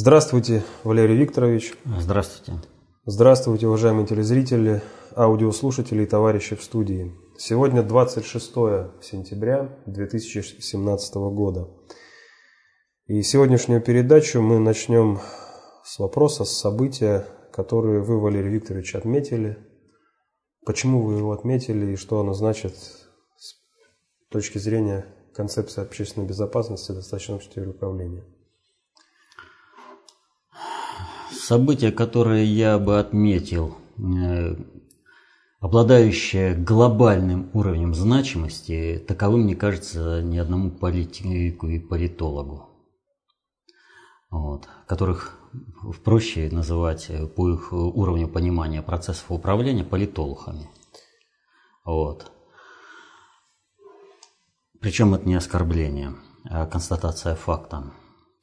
Здравствуйте, Валерий Викторович. Здравствуйте. Здравствуйте, уважаемые телезрители, аудиослушатели и товарищи в студии. Сегодня 26 сентября 2017 года. И сегодняшнюю передачу мы начнем с вопроса, с события, которые вы, Валерий Викторович, отметили. Почему вы его отметили и что оно значит с точки зрения концепции общественной безопасности достаточно теории управления? Событие, которое я бы отметил, э, обладающее глобальным уровнем значимости, таковым не кажется ни одному политику и политологу, вот, которых проще называть по их уровню понимания процессов управления политологами. Вот. Причем это не оскорбление, а констатация факта.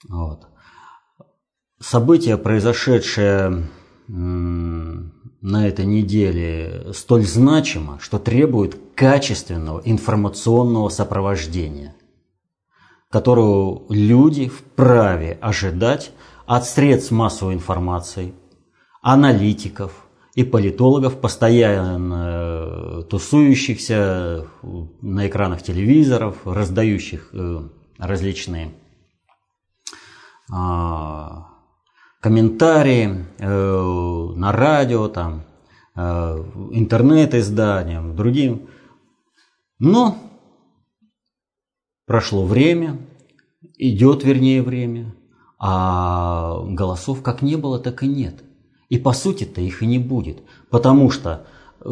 Вот. Событие, произошедшее на этой неделе, столь значимо, что требует качественного информационного сопровождения, которого люди вправе ожидать от средств массовой информации, аналитиков и политологов, постоянно тусующихся на экранах телевизоров, раздающих э, различные а, комментарии э, на радио, там, э, интернет-изданиям, другим. Но прошло время, идет вернее время, а голосов как не было, так и нет. И по сути-то их и не будет, потому что э,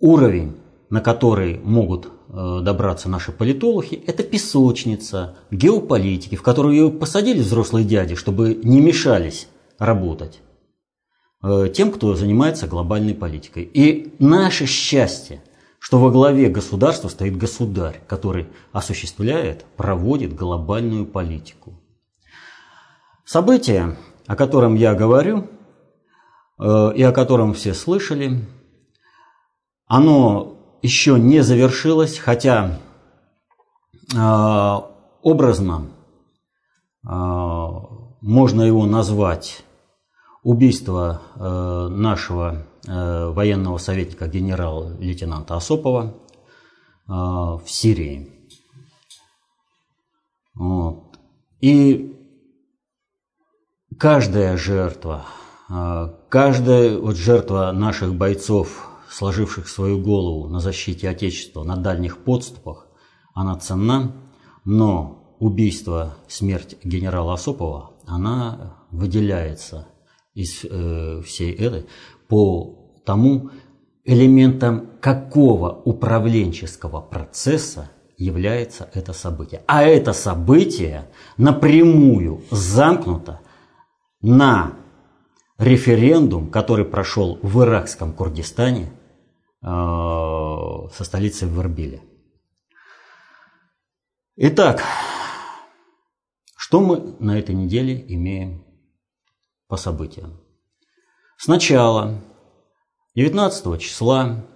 уровень, на который могут добраться наши политологи, это песочница геополитики, в которую посадили взрослые дяди, чтобы не мешались работать э, тем, кто занимается глобальной политикой. И наше счастье, что во главе государства стоит государь, который осуществляет, проводит глобальную политику. Событие, о котором я говорю, э, и о котором все слышали, оно еще не завершилось, хотя э, образно э, можно его назвать убийство э, нашего э, военного советника генерал-лейтенанта Осопова э, в Сирии. Вот. И каждая жертва, каждая вот жертва наших бойцов сложивших свою голову на защите Отечества на дальних подступах, она ценна, но убийство, смерть генерала Осопова, она выделяется из э, всей этой по тому элементам какого управленческого процесса является это событие. А это событие напрямую замкнуто на референдум, который прошел в иракском Курдистане со столицей в Эрбиле. Итак, что мы на этой неделе имеем по событиям? Сначала, 19 числа,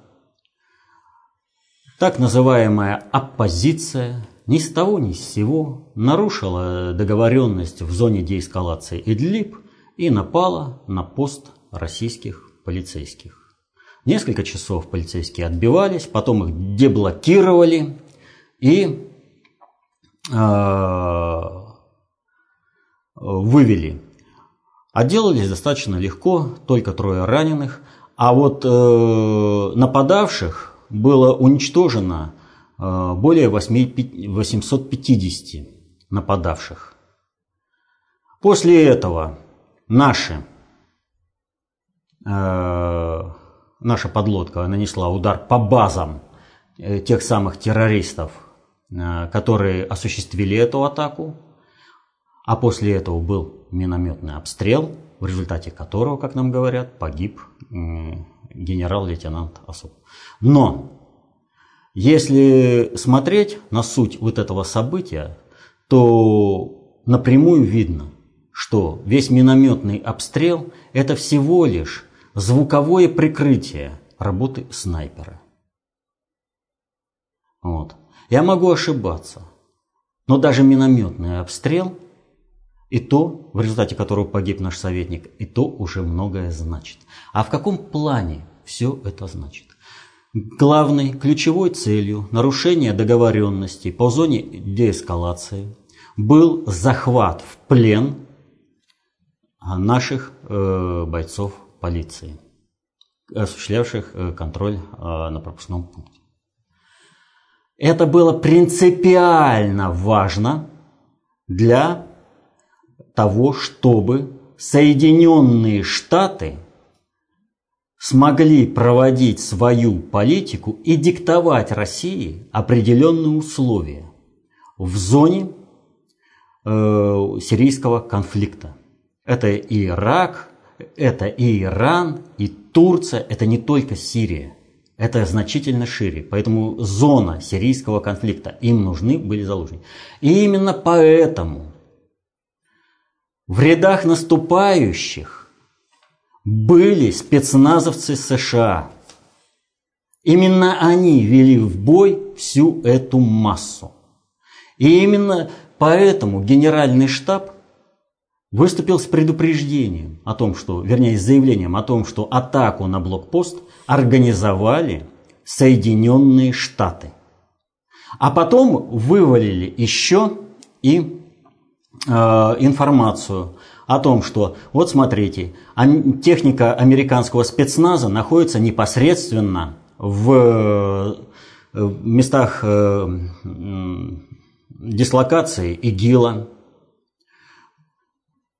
так называемая оппозиция ни с того ни с сего нарушила договоренность в зоне деэскалации Идлиб и напала на пост российских полицейских. Несколько часов полицейские отбивались, потом их деблокировали и э, вывели. Отделались достаточно легко, только трое раненых, а вот э, нападавших было уничтожено э, более 8, 850 нападавших. После этого наши э, наша подлодка нанесла удар по базам э, тех самых террористов, э, которые осуществили эту атаку, а после этого был минометный обстрел, в результате которого, как нам говорят, погиб генерал-лейтенант Осоп. Но если смотреть на суть вот этого события, то напрямую видно, что весь минометный обстрел – это всего лишь звуковое прикрытие работы снайпера. Вот. Я могу ошибаться, но даже минометный обстрел – и то, в результате которого погиб наш советник, и то уже многое значит. А в каком плане все это значит? Главной, ключевой целью нарушения договоренности по зоне деэскалации был захват в плен наших э, бойцов полиции, осуществлявших э, контроль э, на пропускном пункте. Это было принципиально важно для того, чтобы Соединенные Штаты смогли проводить свою политику и диктовать России определенные условия в зоне э, сирийского конфликта. Это Ирак, это и Иран, и Турция, это не только Сирия. Это значительно шире. Поэтому зона сирийского конфликта, им нужны были заложники. И именно поэтому в рядах наступающих были спецназовцы США. Именно они вели в бой всю эту массу. И именно поэтому генеральный штаб выступил с предупреждением о том, что, вернее, с заявлением о том, что атаку на блокпост организовали Соединенные Штаты. А потом вывалили еще и э, информацию о том, что вот смотрите, техника американского спецназа находится непосредственно в э, местах э, дислокации ИГИЛа,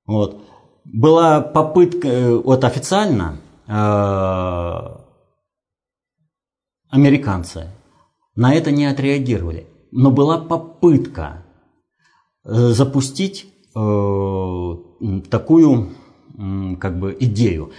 вот. Была попытка, э, вот официально э, американцы на это не отреагировали, но была попытка э, запустить такую как бы идею.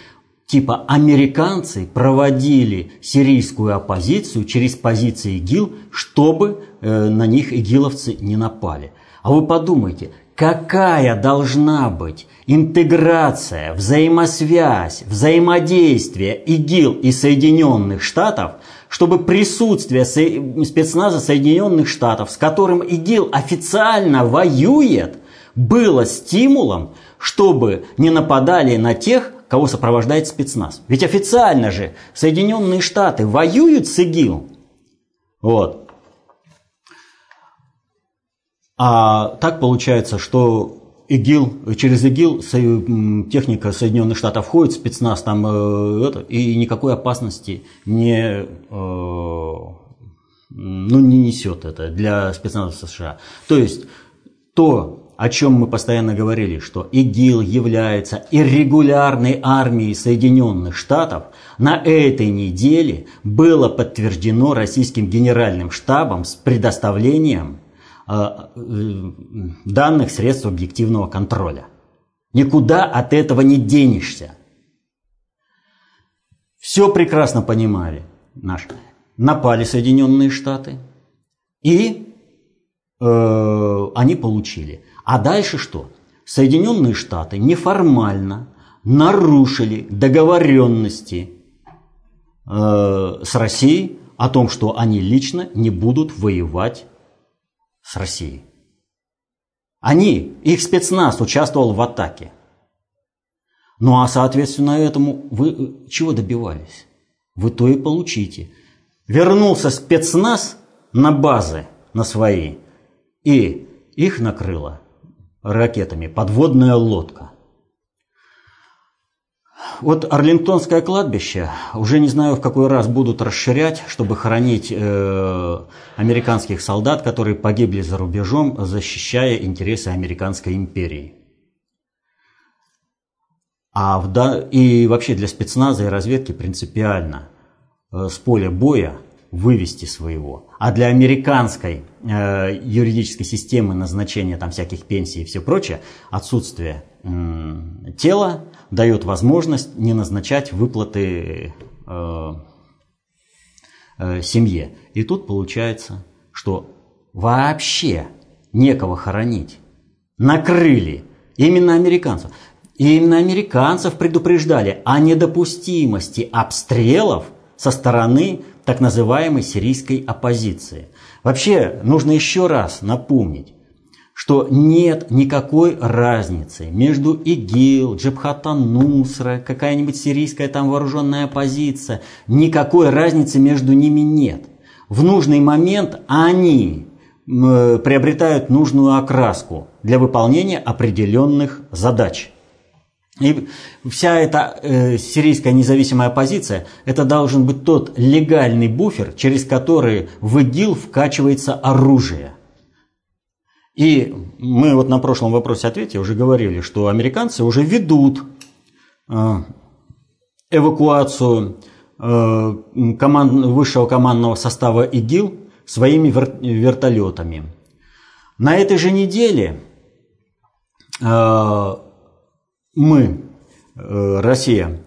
Типа американцы проводили сирийскую оппозицию через позиции ИГИЛ, чтобы на них игиловцы не напали. А вы подумайте, какая должна быть интеграция, взаимосвязь, взаимодействие ИГИЛ и Соединенных Штатов, чтобы присутствие спецназа Соединенных Штатов, с которым ИГИЛ официально воюет, было стимулом, чтобы не нападали на тех, кого сопровождает спецназ. Ведь официально же Соединенные Штаты воюют с ИГИЛ. Вот. А так получается, что ИГИЛ, через ИГИЛ техника Соединенных Штатов входит, спецназ там э, это, и никакой опасности не, э, ну, не несет это для спецназа США. То есть то, о чем мы постоянно говорили, что ИГИЛ является иррегулярной армией Соединенных Штатов, на этой неделе было подтверждено российским генеральным штабом с предоставлением данных средств объективного контроля. Никуда от этого не денешься. Все прекрасно понимали наши. Напали Соединенные Штаты, и э, они получили. А дальше что? Соединенные Штаты неформально нарушили договоренности э, с Россией о том, что они лично не будут воевать с Россией. Они, их спецназ участвовал в атаке. Ну а соответственно этому вы э, чего добивались? Вы то и получите. Вернулся спецназ на базы, на свои, и их накрыла ракетами подводная лодка. Вот Арлингтонское кладбище уже не знаю в какой раз будут расширять, чтобы хоронить э, американских солдат, которые погибли за рубежом, защищая интересы американской империи. А в, да, и вообще для спецназа и разведки принципиально э, с поля боя вывести своего. А для американской э, юридической системы назначения там всяких пенсий и все прочее, отсутствие э, тела дает возможность не назначать выплаты э, э, семье. И тут получается, что вообще некого хоронить. Накрыли именно американцев. И именно американцев предупреждали о недопустимости обстрелов со стороны так называемой сирийской оппозиции. Вообще, нужно еще раз напомнить, что нет никакой разницы между ИГИЛ, Джабхатан Нусра, какая-нибудь сирийская там вооруженная оппозиция, никакой разницы между ними нет. В нужный момент они приобретают нужную окраску для выполнения определенных задач. И вся эта э, сирийская независимая оппозиция, это должен быть тот легальный буфер, через который в ИГИЛ вкачивается оружие. И мы вот на прошлом вопросе ответе уже говорили, что американцы уже ведут э, эвакуацию э, команд, высшего командного состава ИГИЛ своими вер, вертолетами. На этой же неделе э, мы, Россия,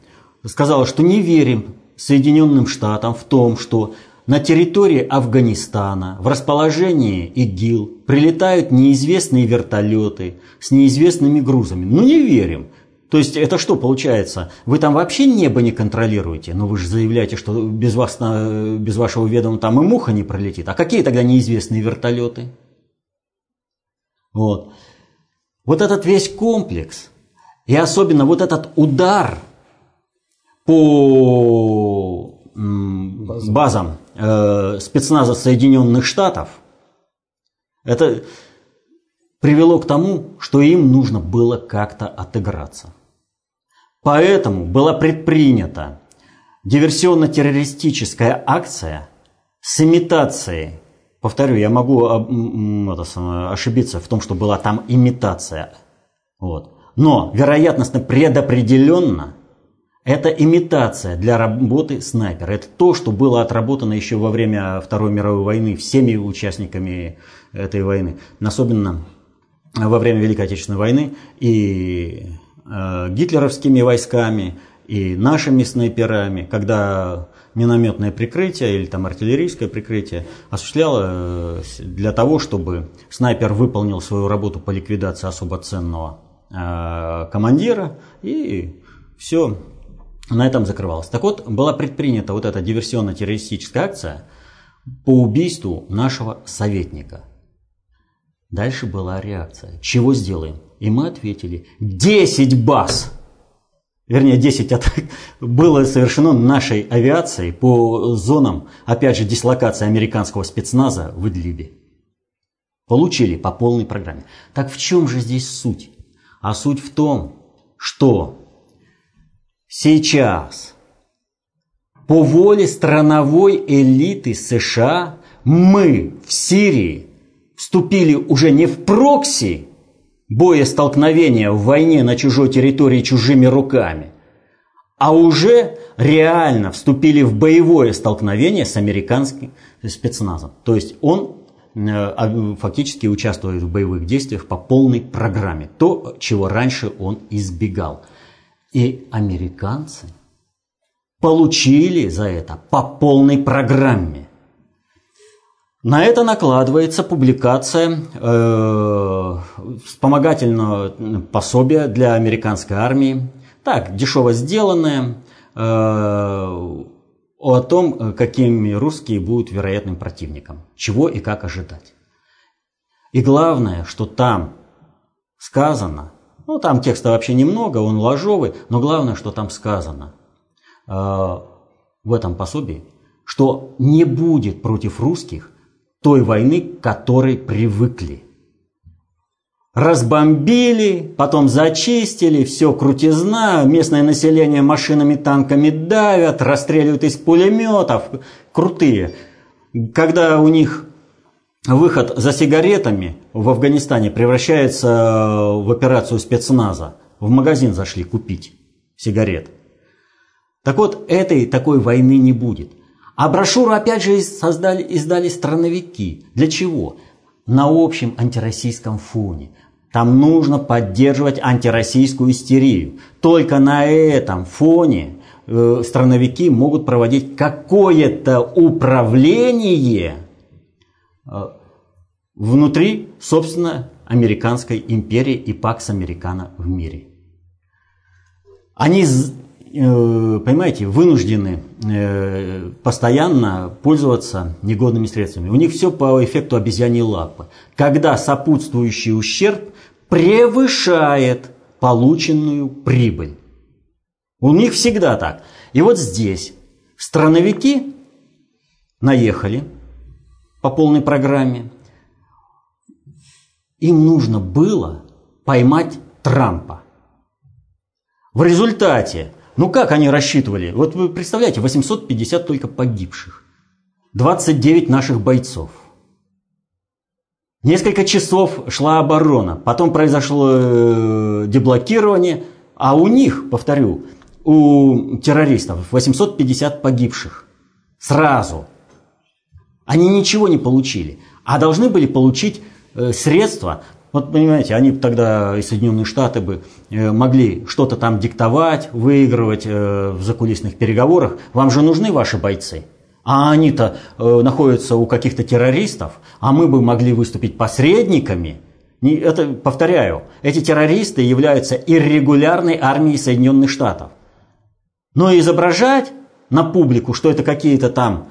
сказала, что не верим Соединенным Штатам в том, что на территории Афганистана в расположении ИГИЛ прилетают неизвестные вертолеты с неизвестными грузами. Ну не верим. То есть это что получается? Вы там вообще небо не контролируете, но вы же заявляете, что без, вас, без вашего ведома там и муха не пролетит. А какие тогда неизвестные вертолеты? Вот. Вот этот весь комплекс, и особенно вот этот удар по базам, базам э, спецназа Соединенных Штатов, это привело к тому, что им нужно было как-то отыграться. Поэтому была предпринята диверсионно-террористическая акция с имитацией. Повторю, я могу это, ошибиться в том, что была там имитация. Вот. Но вероятностно предопределенно это имитация для работы снайпера. Это то, что было отработано еще во время Второй мировой войны всеми участниками этой войны. Особенно во время Великой Отечественной войны и э, гитлеровскими войсками, и нашими снайперами, когда минометное прикрытие или там артиллерийское прикрытие осуществлялось для того, чтобы снайпер выполнил свою работу по ликвидации особо ценного Э, командира, и все на этом закрывалось. Так вот, была предпринята вот эта диверсионно-террористическая акция по убийству нашего советника. Дальше была реакция. Чего сделаем? И мы ответили, 10 баз! Вернее, 10 атак было совершено нашей авиацией по зонам, опять же, дислокации американского спецназа в Идлибе. Получили по полной программе. Так в чем же здесь суть? А суть в том, что сейчас по воле страновой элиты США мы в Сирии вступили уже не в прокси боестолкновения в войне на чужой территории чужими руками, а уже реально вступили в боевое столкновение с американским спецназом. То есть он Э, а, фактически участвует в боевых действиях по полной программе. То, чего раньше он избегал. И американцы получили за это по полной программе. На это накладывается публикация э, вспомогательного пособия для американской армии. Так, дешево сделанное, э, о том, какими русские будут вероятным противником, чего и как ожидать. И главное, что там сказано, ну там текста вообще немного, он ложовый, но главное, что там сказано э, в этом пособии, что не будет против русских той войны, к которой привыкли разбомбили, потом зачистили, все крутизна, местное население машинами, танками давят, расстреливают из пулеметов, крутые. Когда у них выход за сигаретами в Афганистане превращается в операцию спецназа, в магазин зашли купить сигарет. Так вот, этой такой войны не будет. А брошюру опять же создали, издали страновики. Для чего? На общем антироссийском фоне. Там нужно поддерживать антироссийскую истерию. Только на этом фоне э, страновики могут проводить какое-то управление э, внутри, собственно, американской империи и пакс американо в мире. Они э, понимаете, вынуждены э, постоянно пользоваться негодными средствами. У них все по эффекту обезьяньей лапы. Когда сопутствующий ущерб превышает полученную прибыль. У них всегда так. И вот здесь страновики наехали по полной программе. Им нужно было поймать Трампа. В результате, ну как они рассчитывали? Вот вы представляете, 850 только погибших, 29 наших бойцов. Несколько часов шла оборона, потом произошло э, деблокирование, а у них, повторю, у террористов 850 погибших. Сразу. Они ничего не получили, а должны были получить э, средства вот понимаете, они тогда, и Соединенные Штаты бы э, могли что-то там диктовать, выигрывать э, в закулисных переговорах. Вам же нужны ваши бойцы. А они-то находятся у каких-то террористов, а мы бы могли выступить посредниками. Это, повторяю, эти террористы являются иррегулярной армией Соединенных Штатов. Но изображать на публику, что это какие-то там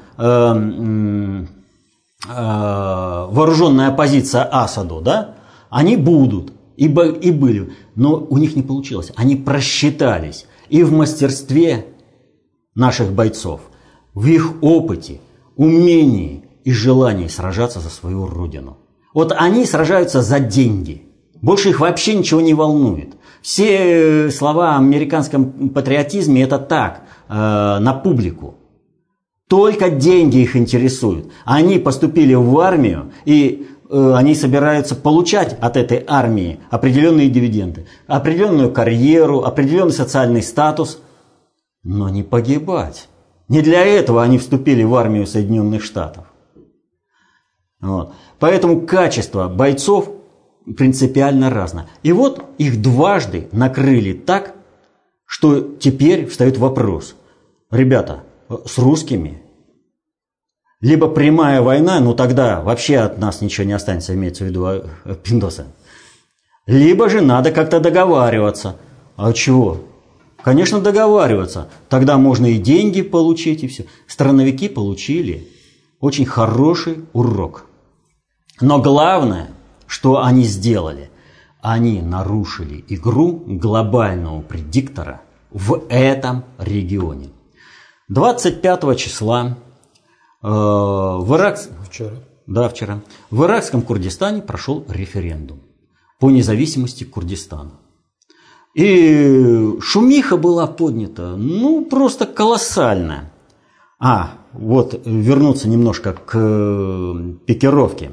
вооруженная оппозиция Асаду, да, они будут, и, и были, но у них не получилось. Они просчитались и в мастерстве наших бойцов, в их опыте, умении и желании сражаться за свою родину. Вот они сражаются за деньги. Больше их вообще ничего не волнует. Все слова о американском патриотизме это так, э, на публику. Только деньги их интересуют. Они поступили в армию и Э, они собираются получать от этой армии определенные дивиденды, определенную карьеру, определенный социальный статус, но не погибать. Не для этого они вступили в армию Соединенных Штатов. Вот. Поэтому качество бойцов принципиально разное. И вот их дважды накрыли так, что теперь встает вопрос. Ребята, с русскими либо прямая война, ну тогда вообще от нас ничего не останется, имеется в виду э, Пиндоса. Либо же надо как-то договариваться. А чего? Конечно, договариваться. Тогда можно и деньги получить, и все. Страновики получили очень хороший урок. Но главное, что они сделали, они нарушили игру глобального предиктора в этом регионе. 25 числа в Ирак... Вчера. Да, вчера. В иракском Курдистане прошел референдум по независимости Курдистана. И шумиха была поднята, ну, просто колоссальная. А, вот, вернуться немножко к э, пикировке.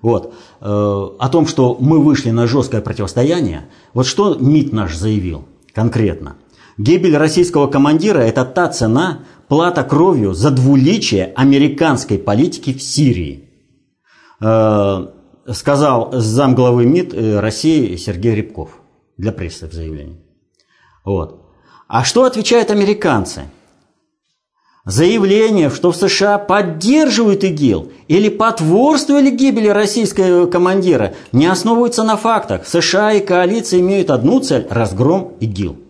Вот, э, о том, что мы вышли на жесткое противостояние, вот что МИД наш заявил конкретно. Гибель российского командира – это та цена, плата кровью за двуличие американской политики в Сирии, э, сказал замглавы МИД э, России Сергей Рябков для прессы в заявлении. Вот. А что отвечают американцы? Заявление, что в США поддерживают ИГИЛ или потворствовали гибели российского командира, не основывается на фактах. США и коалиция имеют одну цель – разгром ИГИЛ.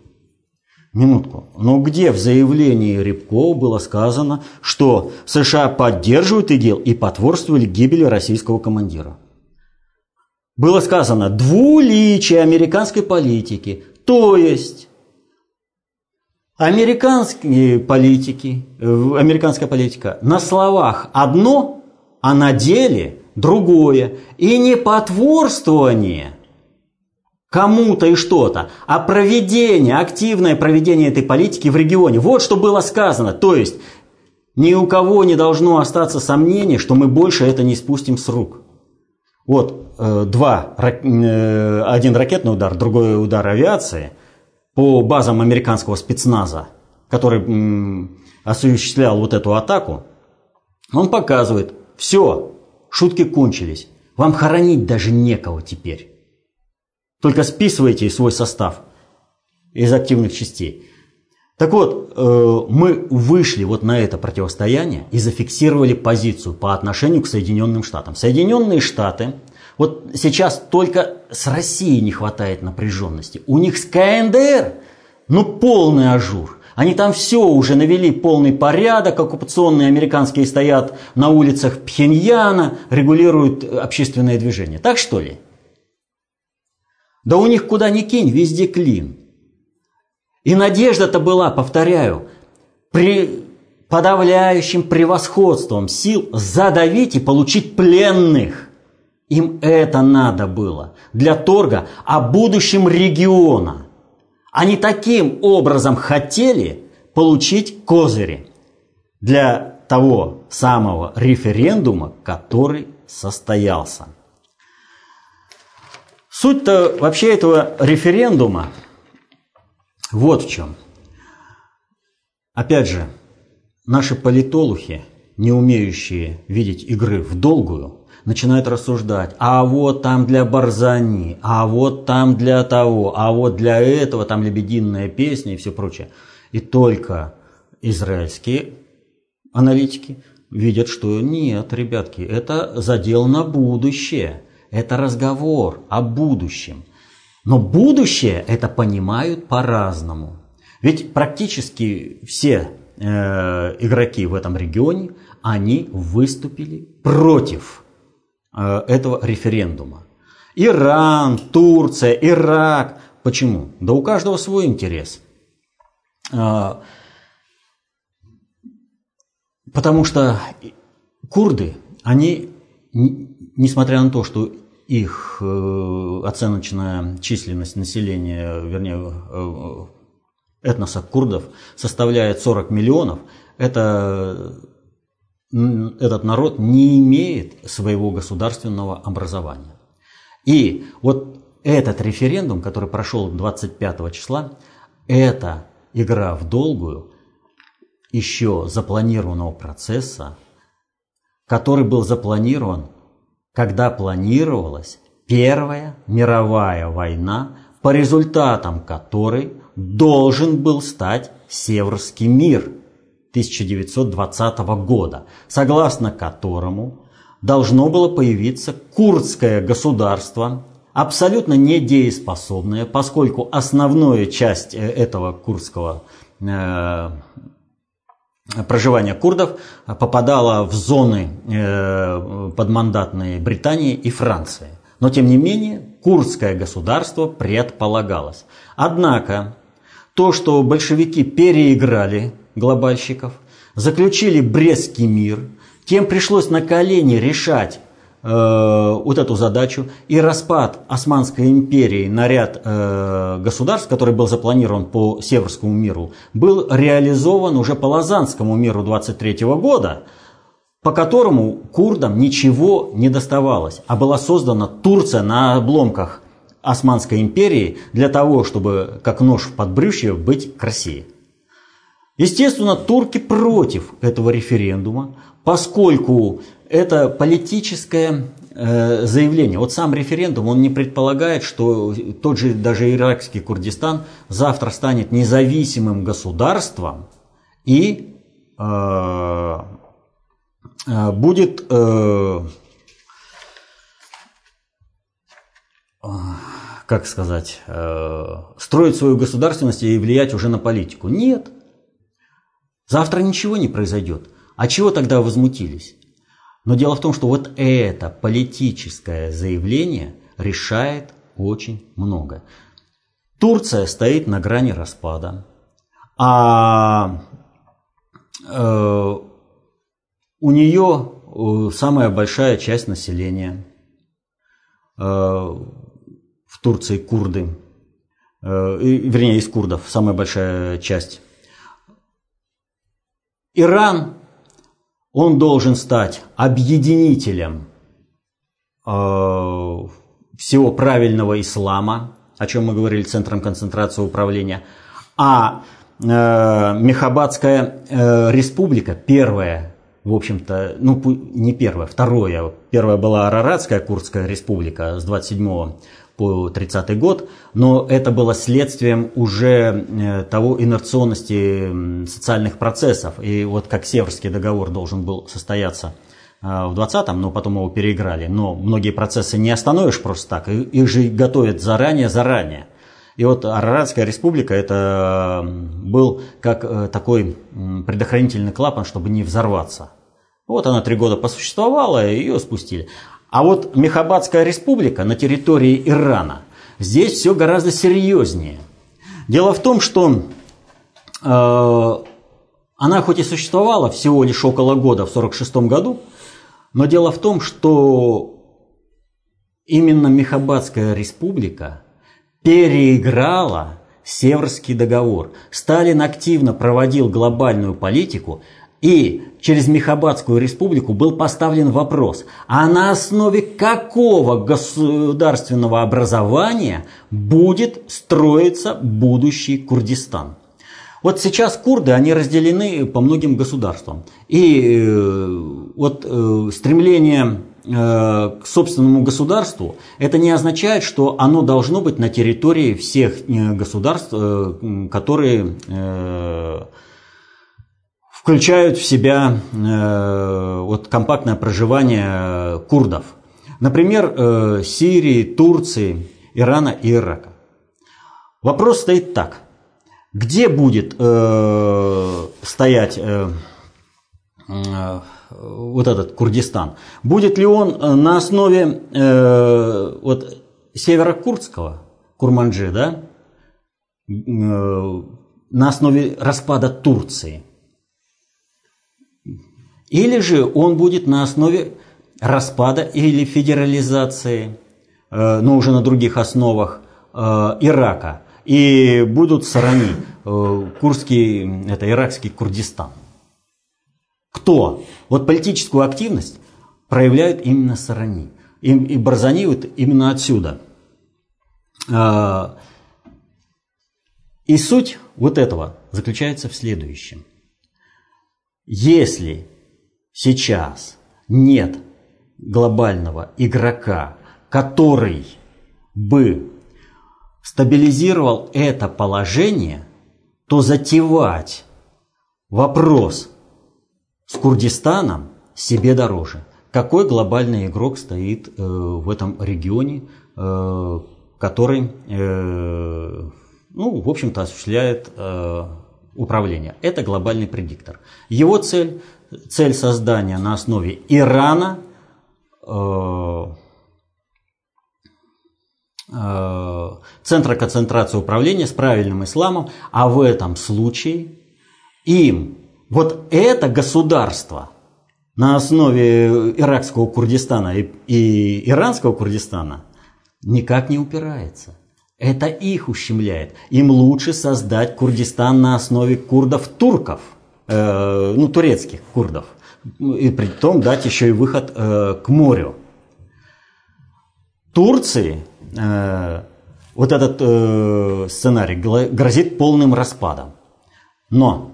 Минутку. Но где в заявлении Рябкова было сказано, что США поддерживают ИГИЛ и потворствовали гибели российского командира? Было сказано двуличие американской политики, то есть американские политики, э, американская политика на словах одно, а на деле другое. И не потворствование кому-то и что-то, а проведение, активное проведение этой политики в регионе. Вот что было сказано. То есть ни у кого не должно остаться сомнений, что мы больше это не спустим с рук. Вот э, два, э, один ракетный удар, другой удар авиации по базам американского спецназа, который осуществлял вот эту атаку, он показывает, все, шутки кончились, вам хоронить даже некого теперь. Только списывайте свой состав из активных частей. Так вот, э, мы вышли вот на это противостояние и зафиксировали позицию по отношению к Соединенным Штатам. Соединенные Штаты, вот сейчас только с Россией не хватает напряженности. У них с КНДР, ну полный ажур. Они там все уже навели полный порядок, оккупационные американские стоят на улицах Пхеньяна, регулируют общественное движение. Так что ли? Да у них куда ни кинь, везде клин. И надежда-то была, повторяю, при подавляющим превосходством сил задавить и получить пленных. Им это надо было для торга о будущем региона. Они таким образом хотели получить козыри для того самого референдума, который состоялся. Суть-то вообще этого референдума вот в чем. Опять же, наши политологи, не умеющие видеть игры в долгую, начинают рассуждать, а вот там для Барзани, а вот там для того, а вот для этого там лебединая песня и все прочее. И только израильские аналитики видят, что нет, ребятки, это задел на будущее. Это разговор о будущем. Но будущее это понимают по-разному. Ведь практически все э, игроки в этом регионе, они выступили против э, этого референдума. Иран, Турция, Ирак. Почему? Да у каждого свой интерес. Э, потому что курды, они несмотря на то, что их э, оценочная численность населения, вернее, э, этноса курдов составляет 40 миллионов, это, этот народ не имеет своего государственного образования. И вот этот референдум, который прошел 25 числа, это игра в долгую еще запланированного процесса, который был запланирован когда планировалась Первая мировая война, по результатам которой должен был стать Северский мир 1920 года, согласно которому должно было появиться курдское государство, абсолютно недееспособное, поскольку основная часть э, этого курдского э, проживания курдов попадало в зоны э, подмандатные Британии и Франции. Но тем не менее курдское государство предполагалось. Однако то, что большевики переиграли глобальщиков, заключили Брестский мир, тем пришлось на колени решать Э, вот эту задачу и распад Османской империи на ряд э, государств, который был запланирован по Северскому миру, был реализован уже по Лазанскому миру 23 года, по которому курдам ничего не доставалось, а была создана Турция на обломках Османской империи для того, чтобы как нож в подбрюшье быть к России. Естественно, турки против этого референдума, поскольку это политическое э, заявление. Вот сам референдум, он не предполагает, что тот же даже иракский Курдистан завтра станет независимым государством и э, э, будет э, как сказать, э, строить свою государственность и влиять уже на политику. Нет. Завтра ничего не произойдет. А чего тогда возмутились? Но дело в том, что вот это политическое заявление решает очень много. Турция стоит на грани распада, а э, у нее э, самая большая часть населения э, в Турции курды, э, вернее из курдов самая большая часть. Иран он должен стать объединителем э, всего правильного ислама, о чем мы говорили, центром концентрации управления. А э, Мехабадская э, республика, первая, в общем-то, ну не первая, вторая, первая была Араратская Курдская республика с 27 по 30 год, но это было следствием уже э, того инерционности социальных процессов. И вот как Северский договор должен был состояться э, в 20-м, но потом его переиграли. Но многие процессы не остановишь просто так, их же готовят заранее-заранее. И вот Араратская республика это был как э, такой предохранительный клапан, чтобы не взорваться. Вот она три года посуществовала, и ее спустили. А вот Мехабадская республика на территории Ирана, здесь все гораздо серьезнее. Дело в том, что э, она хоть и существовала всего лишь около года, в 1946 году, но дело в том, что именно Мехабадская республика переиграла Северский договор. Сталин активно проводил глобальную политику, и через Мехабадскую республику был поставлен вопрос, а на основе какого государственного образования будет строиться будущий Курдистан. Вот сейчас курды, они разделены по многим государствам. И э, вот э, стремление э, к собственному государству, это не означает, что оно должно быть на территории всех государств, которые включают в себя вот, компактное проживание курдов. Например, Сирии, Турции, Ирана и Ирака. Вопрос стоит так – где будет э, стоять э, э, вот этот Курдистан? Будет ли он э, на основе э, вот северокурдского Курманджи, да? Э, на основе распада Турции? Или же он будет на основе распада или федерализации, э, но уже на других основах э, Ирака – и будут сарани, э, курский, это иракский Курдистан. Кто? Вот политическую активность проявляют именно сарани. И, и вот именно отсюда. И суть вот этого заключается в следующем. Если сейчас нет глобального игрока, который бы стабилизировал это положение, то затевать вопрос с Курдистаном себе дороже. Какой глобальный игрок стоит э, в этом регионе, э, который, э, ну, в общем-то, осуществляет э, управление? Это глобальный предиктор. Его цель, цель создания на основе Ирана, э, Э, центра концентрации управления с правильным исламом, а в этом случае им вот это государство на основе иракского Курдистана и, и иранского Курдистана никак не упирается. Это их ущемляет. Им лучше создать Курдистан на основе курдов-турков, э, ну, турецких курдов. И при том дать еще и выход э, к морю. Турции Э, вот этот сценарий грозит полным распадом. Но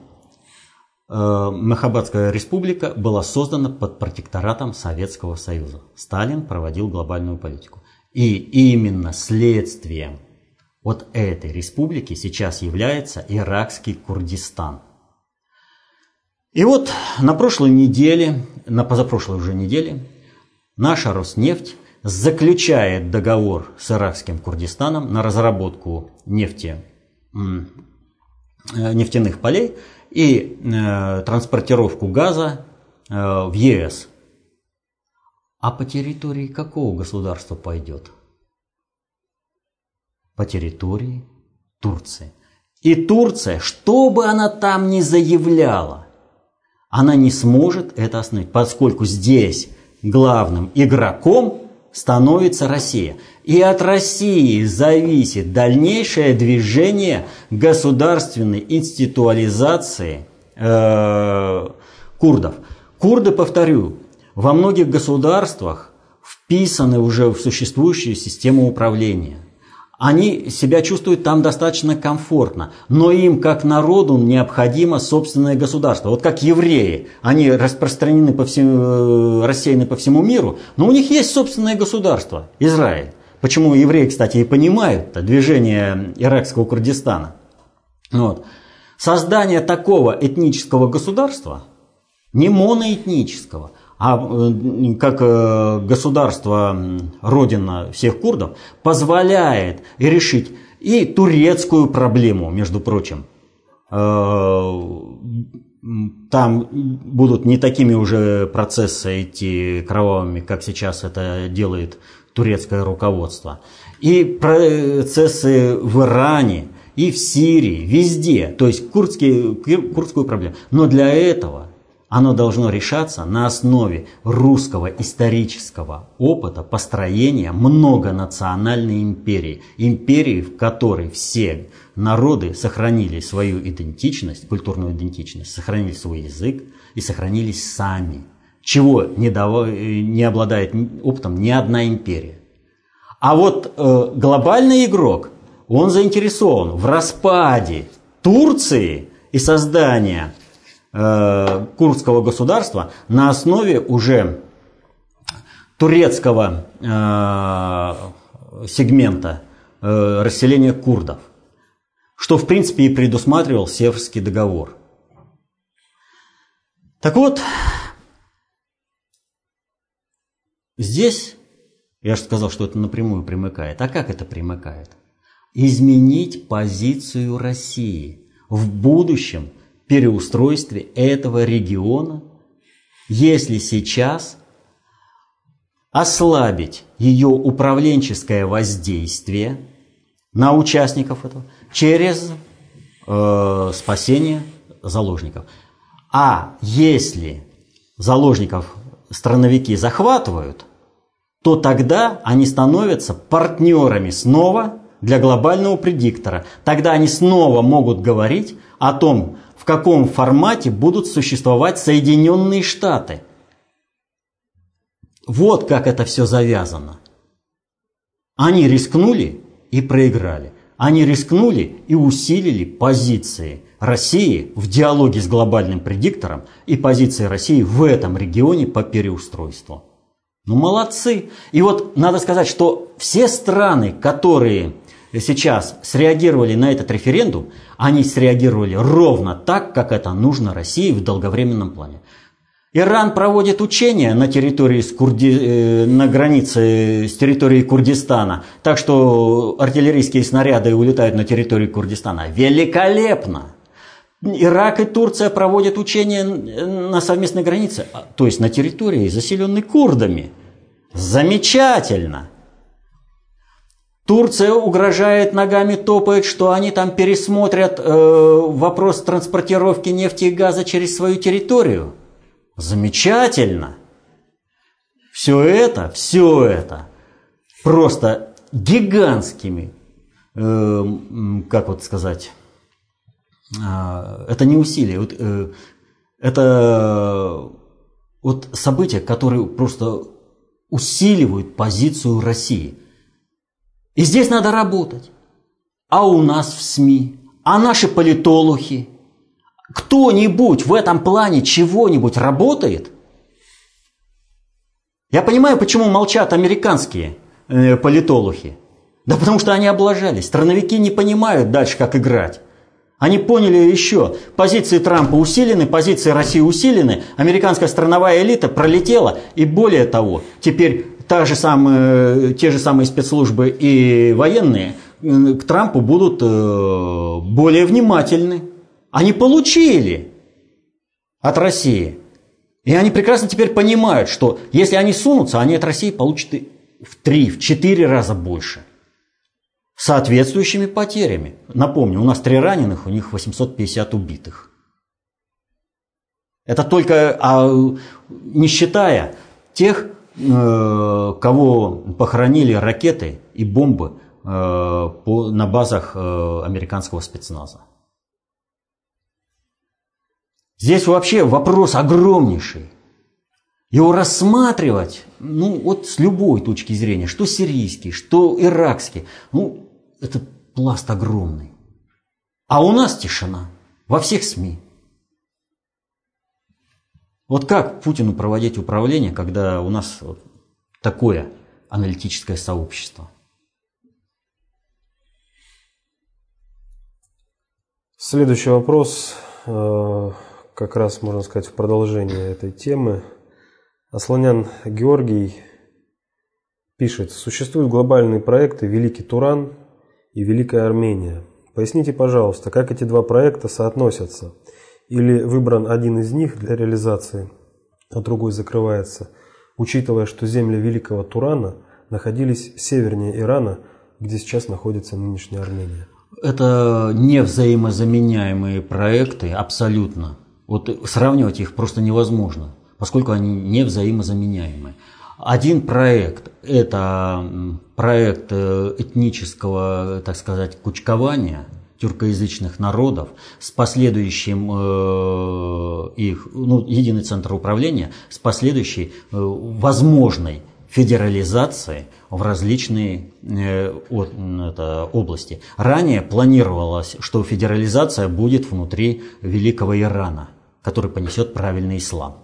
э, Махабадская республика была создана под протекторатом Советского Союза. Сталин проводил глобальную политику. И именно следствием вот этой республики сейчас является иракский Курдистан. И вот на прошлой неделе, на позапрошлой уже неделе, наша Роснефть заключает договор с иракским Курдистаном на разработку нефти, э, нефтяных полей и э, транспортировку газа э, в ЕС. А по территории какого государства пойдет? По территории Турции. И Турция, что бы она там ни заявляла, она не сможет это остановить, поскольку здесь главным игроком становится Россия. И от России зависит дальнейшее движение государственной институализации э, курдов. Курды, повторю, во многих государствах вписаны уже в существующую систему управления – они себя чувствуют там достаточно комфортно, но им, как народу, необходимо собственное государство. Вот как евреи, они распространены по всему, э, рассеяны по всему миру, но у них есть собственное государство, Израиль. Почему евреи, кстати, и понимают движение иракского Курдистана. Вот. Создание такого этнического государства, не моноэтнического – а э, как э, государство, родина всех курдов, позволяет решить и турецкую проблему, между прочим. Э, там будут не такими уже процессы идти кровавыми, как сейчас это делает турецкое руководство. И процессы в Иране, и в Сирии, везде. То есть курдские, курдскую проблему. Но для этого оно должно решаться на основе русского исторического опыта построения многонациональной империи. Империи, в которой все народы сохранили свою идентичность, культурную идентичность, сохранили свой язык и сохранились сами. Чего не, дав... не обладает опытом ни одна империя. А вот э, глобальный игрок, он заинтересован в распаде Турции и создании э, курдского государства на основе уже турецкого э, сегмента э, расселения курдов, что в принципе и предусматривал Северский договор. Так вот, здесь, я же сказал, что это напрямую примыкает. А как это примыкает? Изменить позицию России в будущем – переустройстве этого региона, если сейчас ослабить ее управленческое воздействие на участников этого через э, спасение заложников. А если заложников страновики захватывают, то тогда они становятся партнерами снова для глобального предиктора. Тогда они снова могут говорить о том, в каком формате будут существовать Соединенные Штаты. Вот как это все завязано. Они рискнули и проиграли. Они рискнули и усилили позиции России в диалоге с глобальным предиктором и позиции России в этом регионе по переустройству. Ну молодцы. И вот надо сказать, что все страны, которые сейчас среагировали на этот референдум, они среагировали ровно так, как это нужно России в долговременном плане. Иран проводит учения на территории с Курди... Э, на границе с территорией Курдистана, так что артиллерийские снаряды улетают на территорию Курдистана. Великолепно! Ирак и Турция проводят учения на совместной границе, а, то есть на территории, заселенной курдами. Замечательно! Турция угрожает ногами, топает, что они там пересмотрят э, вопрос транспортировки нефти и газа через свою территорию. Замечательно! Все это, все это просто гигантскими, э, как вот сказать, э, это не усилия, вот, э, это вот события, которые просто усиливают позицию России – и здесь надо работать. А у нас в СМИ, а наши политологи, кто-нибудь в этом плане чего-нибудь работает? Я понимаю, почему молчат американские э, политологи. Да потому что они облажались. Страновики не понимают дальше, как играть. Они поняли еще, позиции Трампа усилены, позиции России усилены, американская страновая элита пролетела, и более того, теперь та же самая, те же самые спецслужбы и военные к Трампу будут э, более внимательны. Они получили от России. И они прекрасно теперь понимают, что если они сунутся, они от России получат в три, в четыре раза больше. Соответствующими потерями. Напомню, у нас три раненых, у них 850 убитых. Это только а, не считая тех кого похоронили ракеты и бомбы э, на базах э, американского спецназа. Здесь вообще вопрос огромнейший. Его рассматривать, ну, вот с любой точки зрения, что сирийский, что иракский, ну, это пласт огромный. А у нас тишина во всех СМИ. Вот как Путину проводить управление, когда у нас такое аналитическое сообщество? Следующий вопрос, э, как раз можно сказать в продолжение этой темы. Асланян Георгий пишет, существуют глобальные проекты «Великий Туран» и Великая Армения. Поясните, пожалуйста, как эти два проекта соотносятся? Или выбран один из них для реализации, а другой закрывается, учитывая, что земли Великого Турана находились севернее Ирана, где сейчас находится нынешняя Армения? Это не взаимозаменяемые проекты абсолютно. Вот сравнивать их просто невозможно, поскольку они не взаимозаменяемые. Один проект – это проект э, этнического, так сказать, кучкования тюркоязычных народов с последующим э, их, ну, единый центр управления, с последующей э, возможной федерализацией в различные э, это, области. Ранее планировалось, что федерализация будет внутри Великого Ирана – который понесет правильный ислам.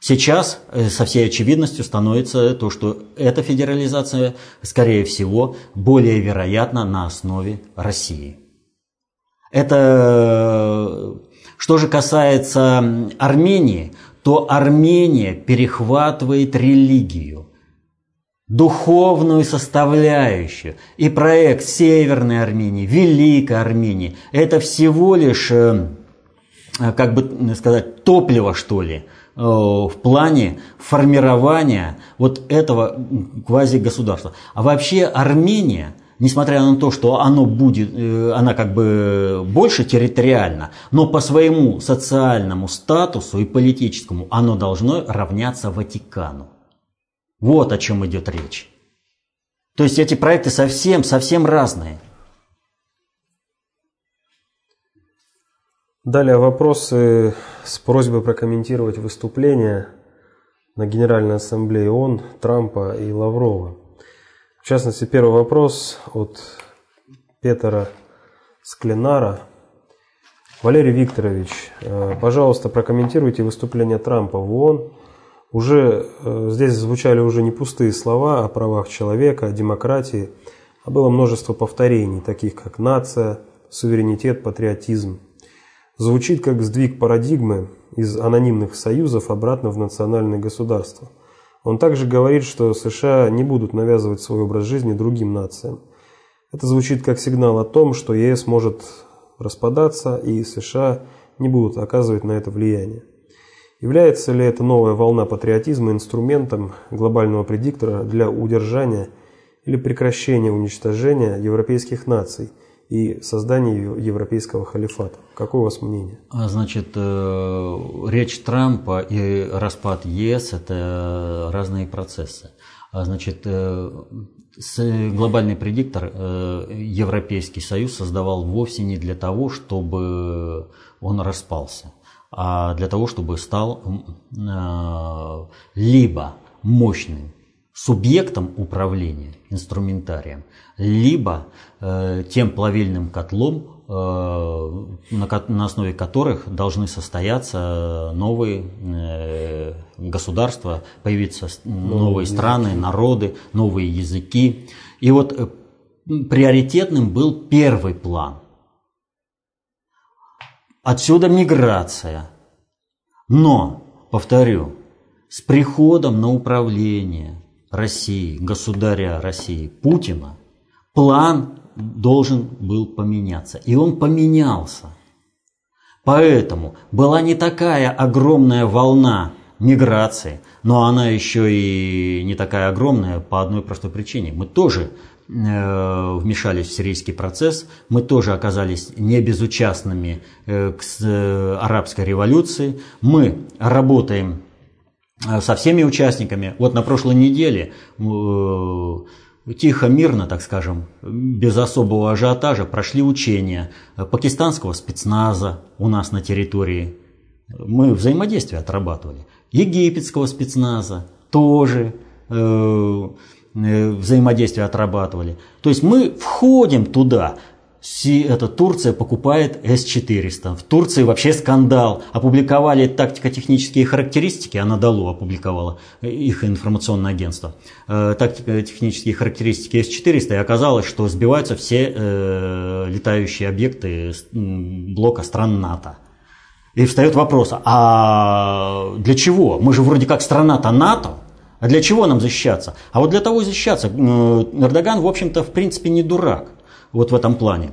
Сейчас э, со всей очевидностью становится то, что эта федерализация, скорее всего, более вероятна на основе России. Это что же касается Армении, то Армения перехватывает религию, духовную составляющую. И проект Северной Армении, Великой Армении – это всего лишь э, Э, как бы сказать, топлива, что ли, э, в плане формирования вот этого квази-государства. А вообще Армения, несмотря на то, что оно будет, э, она как бы больше территориально, но по своему социальному статусу и политическому оно должно равняться Ватикану. Вот о чем идет речь. То есть эти проекты совсем, совсем разные. Далее вопросы с просьбой прокомментировать выступления на Генеральной Ассамблее ООН Трампа и Лаврова. В частности, первый вопрос от Петра Склинара. Валерий Викторович, э, пожалуйста, прокомментируйте выступление Трампа в ООН. Уже э, здесь звучали уже не пустые слова о правах человека, о демократии, а было множество повторений, таких как нация, суверенитет, патриотизм звучит как сдвиг парадигмы из анонимных союзов обратно в национальное государство. Он также говорит, что США не будут навязывать свой образ жизни другим нациям. Это звучит как сигнал о том, что ЕС может распадаться и США не будут оказывать на это влияние. Является ли эта новая волна патриотизма инструментом глобального предиктора для удержания или прекращения уничтожения европейских наций – и создание европейского халифата. Какое у вас мнение? А, значит, э, речь Трампа и распад ЕС – это разные процессы. А, значит, э, глобальный предиктор э, Европейский Союз создавал вовсе не для того, чтобы он распался, а для того, чтобы стал либо мощным субъектом управления, инструментарием, либо э, тем плавильным котлом, э, на, на основе которых должны состояться новые э, государства, появиться новые, новые страны, народы, новые языки. И вот э, приоритетным был первый план. Отсюда миграция. Но, повторю, с приходом на управление России, государя России Путина, план должен был поменяться. И он поменялся. Поэтому была не такая огромная волна миграции, но она еще и не такая огромная по одной простой причине. Мы тоже э, вмешались в сирийский процесс, мы тоже оказались не безучастными э, к э, арабской революции, мы работаем со всеми участниками. Вот на прошлой неделе э, тихо, мирно, так скажем, без особого ажиотажа прошли учения пакистанского спецназа у нас на территории. Мы взаимодействие отрабатывали. Египетского спецназа тоже э, взаимодействие отрабатывали. То есть мы входим туда, это Турция покупает С-400. В Турции вообще скандал. Опубликовали тактико-технические характеристики, она Анадолу опубликовала, их информационное агентство. Э, тактико-технические характеристики С-400, и оказалось, что сбиваются все э, летающие объекты блока стран НАТО. И встает вопрос, а для чего? Мы же вроде как страна-то НАТО, а для чего нам защищаться? А вот для того защищаться. Эрдоган, в общем-то, в принципе, не дурак. Вот в этом плане.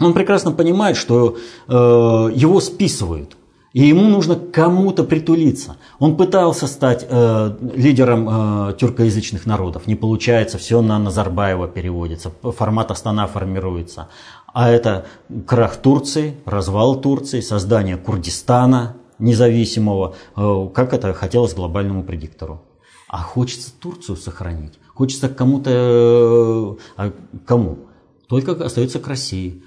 Он прекрасно понимает, что э, его списывают. И ему нужно кому-то притулиться. Он пытался стать э, лидером э, тюркоязычных народов. Не получается, все на Назарбаева переводится, формат Астана формируется. А это крах Турции, развал Турции, создание Курдистана независимого, э, как это хотелось глобальному предиктору. А хочется Турцию сохранить. Хочется кому-то... Э, а кому? Только остается к России.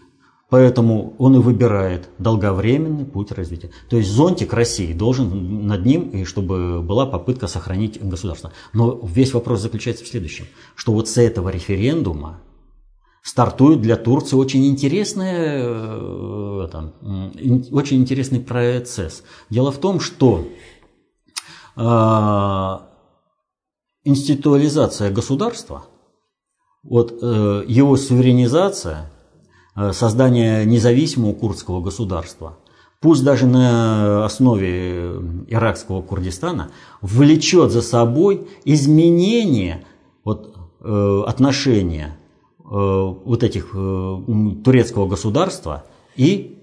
Поэтому он и выбирает долговременный путь развития. То есть зонтик России должен над ним, и чтобы была попытка сохранить государство. Но весь вопрос заключается в следующем, что вот с этого референдума стартует для Турции очень интересный, э, там, очень интересный процесс. Дело в том, что э, институализация государства, вот, э, его суверенизация – Э, создание независимого курдского государства, пусть даже на основе иракского Курдистана, влечет за собой изменение вот, э, отношения э, вот этих турецкого государства и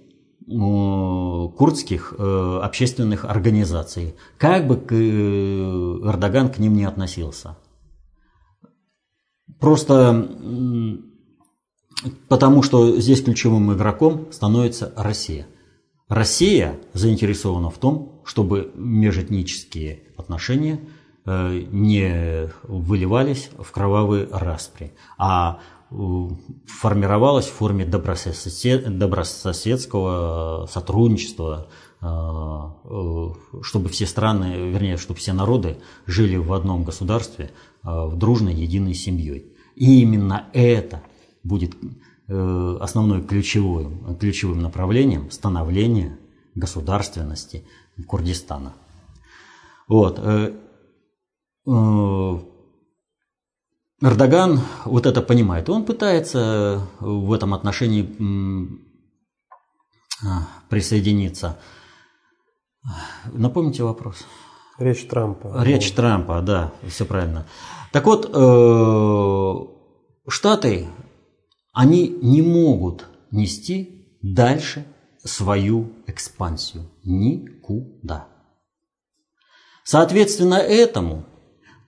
курдских общественных организаций, как бы Эрдоган к ним не относился. Просто Потому что здесь ключевым игроком становится Россия. Россия заинтересована в том, чтобы межэтнические отношения э, не выливались в кровавые распри, а э, формировалась в форме добрососедского сотрудничества, э, чтобы все страны, вернее, чтобы все народы жили в одном государстве, в дружной единой семьей. И именно это будет э, основной ключевым, ключевым направлением становления государственности Курдистана. Вот. Э, э, Эрдоган вот это понимает. Он пытается в этом отношении присоединиться. Напомните вопрос. Речь Трампа. Речь Трампа, да, все правильно. Так вот, Штаты они не могут нести дальше свою экспансию. Никуда. Соответственно этому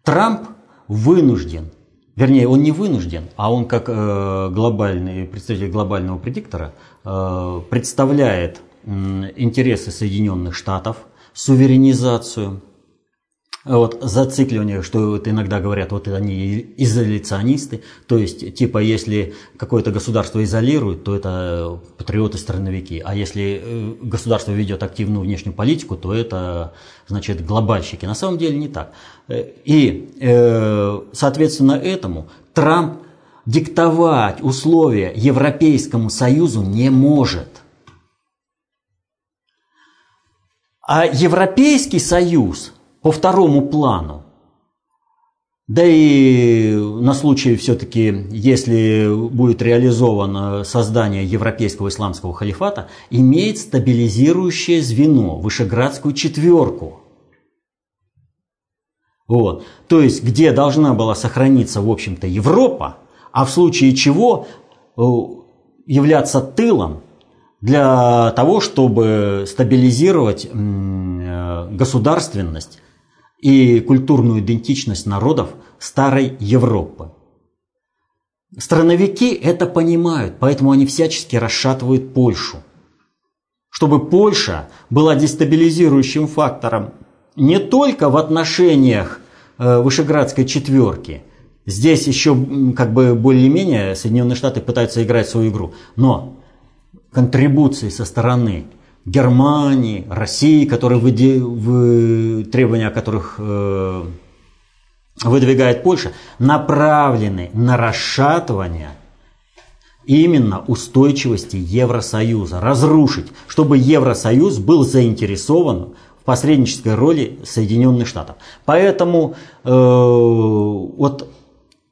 Трамп вынужден, вернее, он не вынужден, а он как э, глобальный представитель глобального предиктора э, представляет э, интересы Соединенных Штатов, суверенизацию, вот зацикливание, что вот иногда говорят, вот они изоляционисты, то есть типа если какое-то государство изолирует, то это патриоты-страновики, а если э, государство ведет активную внешнюю политику, то это значит глобальщики. На самом деле не так. Э, и э, соответственно этому Трамп диктовать условия Европейскому Союзу не может. А Европейский Союз – по второму плану. Да и на случай все-таки, если будет реализовано создание Европейского исламского халифата, имеет стабилизирующее звено, Вышеградскую четверку. Вот. То есть, где должна была сохраниться, в общем-то, Европа, а в случае чего э, являться тылом для того, чтобы стабилизировать э, государственность и культурную идентичность народов старой Европы. Страновики это понимают, поэтому они всячески расшатывают Польшу. Чтобы Польша была дестабилизирующим фактором не только в отношениях э, Вышеградской четверки, здесь еще как бы более-менее Соединенные Штаты пытаются играть свою игру, но контрибуции со стороны Германии, России, которые выде... в... требования которых э... выдвигает Польша, направлены на расшатывание именно устойчивости Евросоюза, разрушить, чтобы Евросоюз был заинтересован в посреднической роли Соединенных Штатов. Поэтому э, вот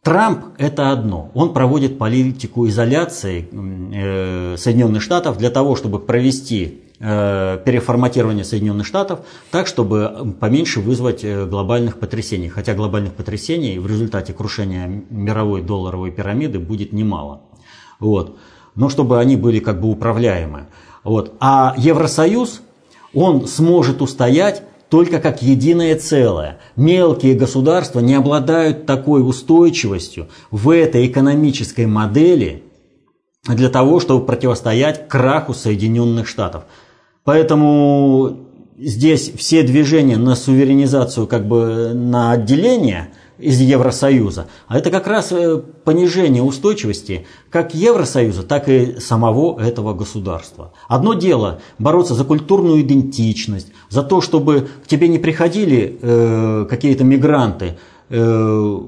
Трамп это одно. Он проводит политику изоляции э, Соединенных Штатов для того, чтобы провести переформатирования Соединенных Штатов так, чтобы поменьше вызвать э, глобальных потрясений. Хотя глобальных потрясений в результате крушения мировой долларовой пирамиды будет немало. Вот. Но чтобы они были как бы управляемы. Вот. А Евросоюз, он сможет устоять только как единое целое. Мелкие государства не обладают такой устойчивостью в этой экономической модели для того, чтобы противостоять краху Соединенных Штатов. Поэтому здесь все движения на суверенизацию, как бы на отделение из Евросоюза, а это как раз э, понижение устойчивости как Евросоюза, так и самого этого государства. Одно дело бороться за культурную идентичность, за то, чтобы к тебе не приходили э, какие-то мигранты э,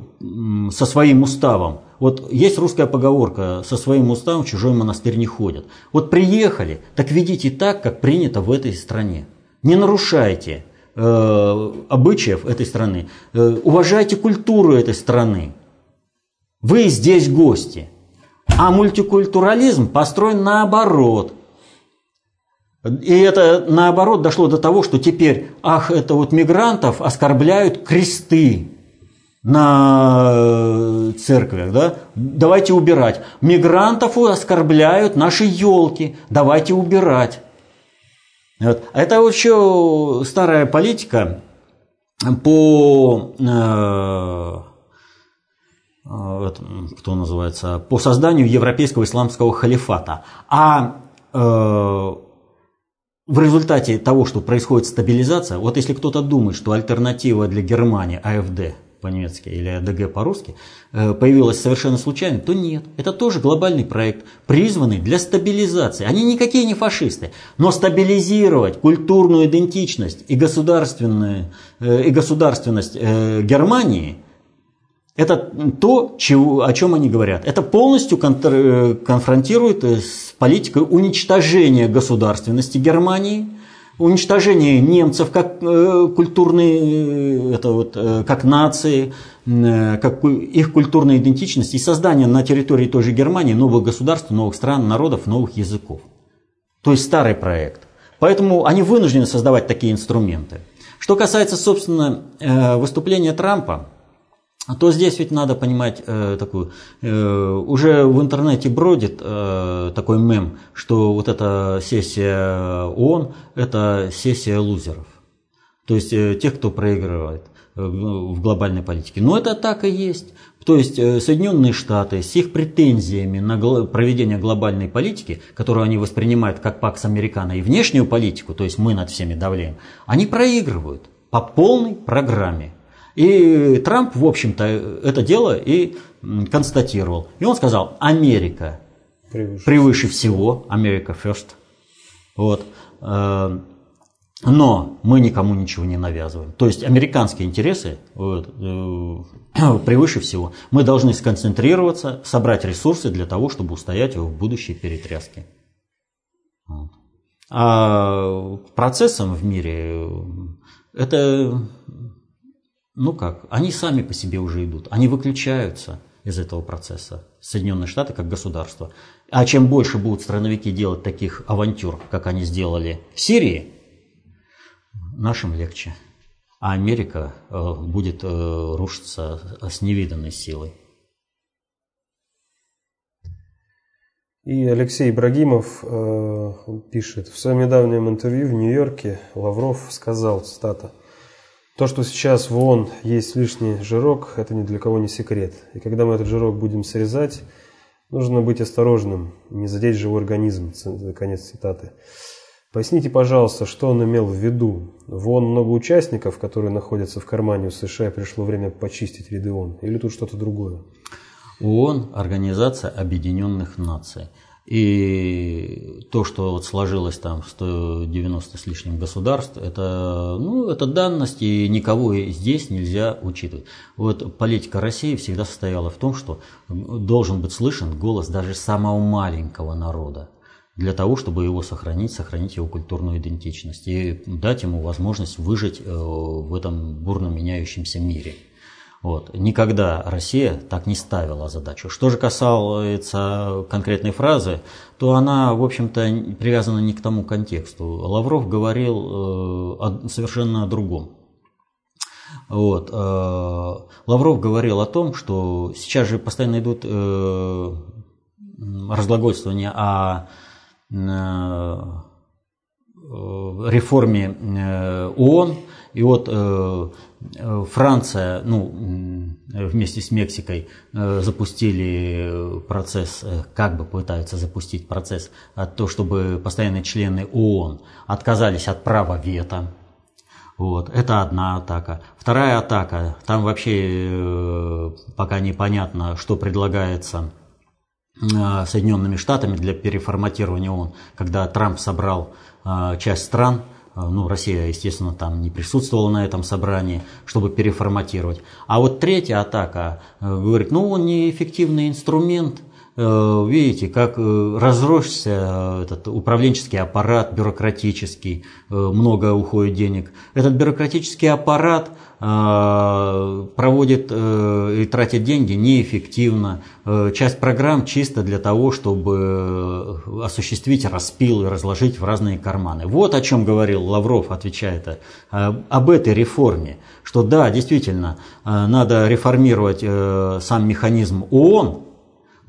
со своим уставом. Вот есть русская поговорка, со своим уставом в чужой монастырь не ходят. Вот приехали, так ведите так, как принято в этой стране. Не нарушайте э, обычаев этой страны, э, уважайте культуру этой страны. Вы здесь гости. А мультикультурализм построен наоборот. И это наоборот дошло до того, что теперь, ах, это вот мигрантов оскорбляют кресты на э, церквях, да? Давайте убирать. Мигрантов оскорбляют наши елки, давайте убирать. Вот. Это еще старая политика по э, кто называется, по созданию европейского исламского халифата. А э, в результате того, что происходит стабилизация, вот если кто-то думает, что альтернатива для Германии АФД по-немецки или ДГ по-русски, э, появилась совершенно случайно, то нет. Это тоже глобальный проект, призванный для стабилизации. Они никакие не фашисты, но стабилизировать культурную идентичность и, государственную, э, и государственность э, Германии – это то, чего, о чем они говорят. Это полностью конфронтирует с политикой уничтожения государственности Германии – уничтожение немцев как э, культурные, э, это вот, э, как нации, как их культурная идентичность и создание на территории той же Германии новых государств, новых стран, народов, новых языков. То есть старый проект. Поэтому они вынуждены создавать такие инструменты. Что касается, собственно, выступления Трампа, а то здесь ведь надо понимать э, такую, э, уже в интернете бродит э, такой мем, что вот эта сессия ООН – это сессия лузеров. То есть э, тех, кто проигрывает э, в глобальной политике. Но это так и есть. То есть э, Соединенные Штаты с их претензиями на проведение глобальной политики, которую они воспринимают как пакс американо и внешнюю политику, то есть мы над всеми давляем, они проигрывают по полной программе. И Трамп, в общем-то, это дело и констатировал. И он сказал, Америка превыше, превыше всего, Америка first. Вот. Э, но мы никому ничего не навязываем. То есть американские интересы вот, э, превыше всего. Мы должны сконцентрироваться, собрать ресурсы для того, чтобы устоять в будущей перетряске. Вот. А процессом в мире это ну как, они сами по себе уже идут, они выключаются из этого процесса, Соединенные Штаты как государство. А чем больше будут страновики делать таких авантюр, как они сделали в Сирии, нашим легче. А Америка э, будет э, рушиться с невиданной силой. И Алексей Ибрагимов э, пишет, в своем недавнем интервью в Нью-Йорке Лавров сказал, цитата, то, что сейчас в ООН есть лишний жирок, это ни для кого не секрет. И когда мы этот жирок будем срезать, нужно быть осторожным, не задеть живой организм. Конец цитаты. Поясните, пожалуйста, что он имел в виду? В ООН много участников, которые находятся в кармане у США, и пришло время почистить ряды ООН? Или тут что-то другое? ООН – Организация Объединенных Наций. И то, что вот сложилось там 190 с лишним государств, это, ну, это данность, и никого здесь нельзя учитывать. Вот политика России всегда состояла в том, что должен быть слышен голос даже самого маленького народа для того, чтобы его сохранить, сохранить его культурную идентичность и дать ему возможность выжить э, в этом бурно меняющемся мире. Вот. Никогда Россия так не ставила задачу. Что же касается конкретной фразы, то она, в общем-то, привязана не к тому контексту. Лавров говорил э, совершенно о другом. Вот. Э, Лавров говорил о том, что сейчас же постоянно идут э, разглагольствование о реформе ООН. И вот Франция, ну, вместе с Мексикой запустили процесс, как бы пытаются запустить процесс, того, чтобы постоянные члены ООН отказались от права вето вот, это одна атака. Вторая атака, там вообще э, пока непонятно, что предлагается э, Соединенными Штатами для переформатирования ООН, когда Трамп собрал э, часть стран, э, ну, Россия, естественно, там не присутствовала на этом собрании, чтобы переформатировать. А вот третья атака э, говорит, ну, он неэффективный инструмент – видите, как э, разросся э, этот управленческий аппарат бюрократический, много уходит денег. Этот бюрократический аппарат проводит и тратит деньги неэффективно. Часть программ чисто для того, чтобы осуществить распил и разложить в разные карманы. Вот о чем говорил Лавров, отвечая об этой реформе. Что да, действительно, надо реформировать сам механизм ООН,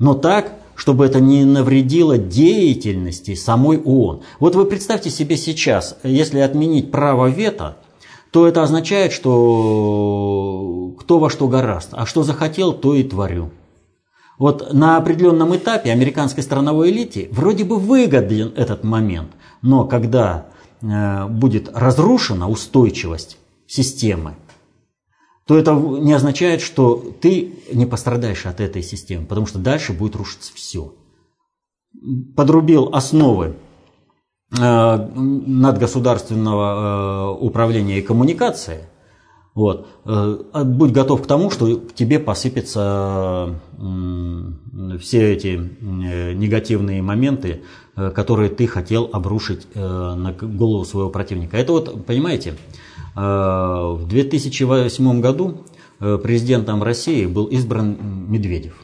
но так, чтобы это не навредило деятельности самой ООН. Вот вы представьте себе сейчас, если отменить право вето, то это означает, что кто во что гораст, а что захотел, то и творю. Вот на определенном этапе американской страновой элите вроде бы выгоден этот момент, но когда э, будет разрушена устойчивость системы, то это не означает, что ты не пострадаешь от этой системы, потому что дальше будет рушиться все. Подрубил основы э, надгосударственного э, управления и коммуникации, вот, э, будь готов к тому, что к тебе посыпятся все эти негативные моменты, которые ты хотел обрушить на голову своего противника. Это вот, понимаете, в 2008 году э, президентом России был избран Медведев.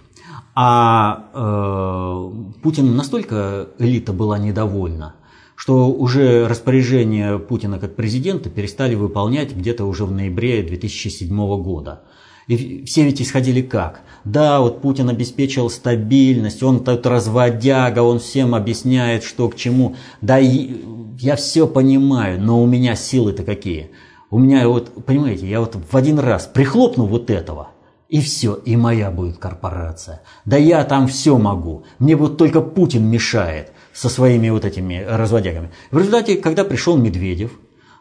А э, Путин настолько элита была недовольна, что уже распоряжение Путина как президента перестали выполнять где-то уже в ноябре 2007 года. И все ведь исходили как? Да, вот Путин обеспечил стабильность, он тут разводяга, он всем объясняет, что к чему. Да, я все понимаю, но у меня силы-то какие – у меня вот, понимаете, я вот в один раз прихлопну вот этого, и все, и моя будет корпорация. Да я там все могу. Мне вот только Путин мешает со своими вот этими разводягами. В результате, когда пришел Медведев,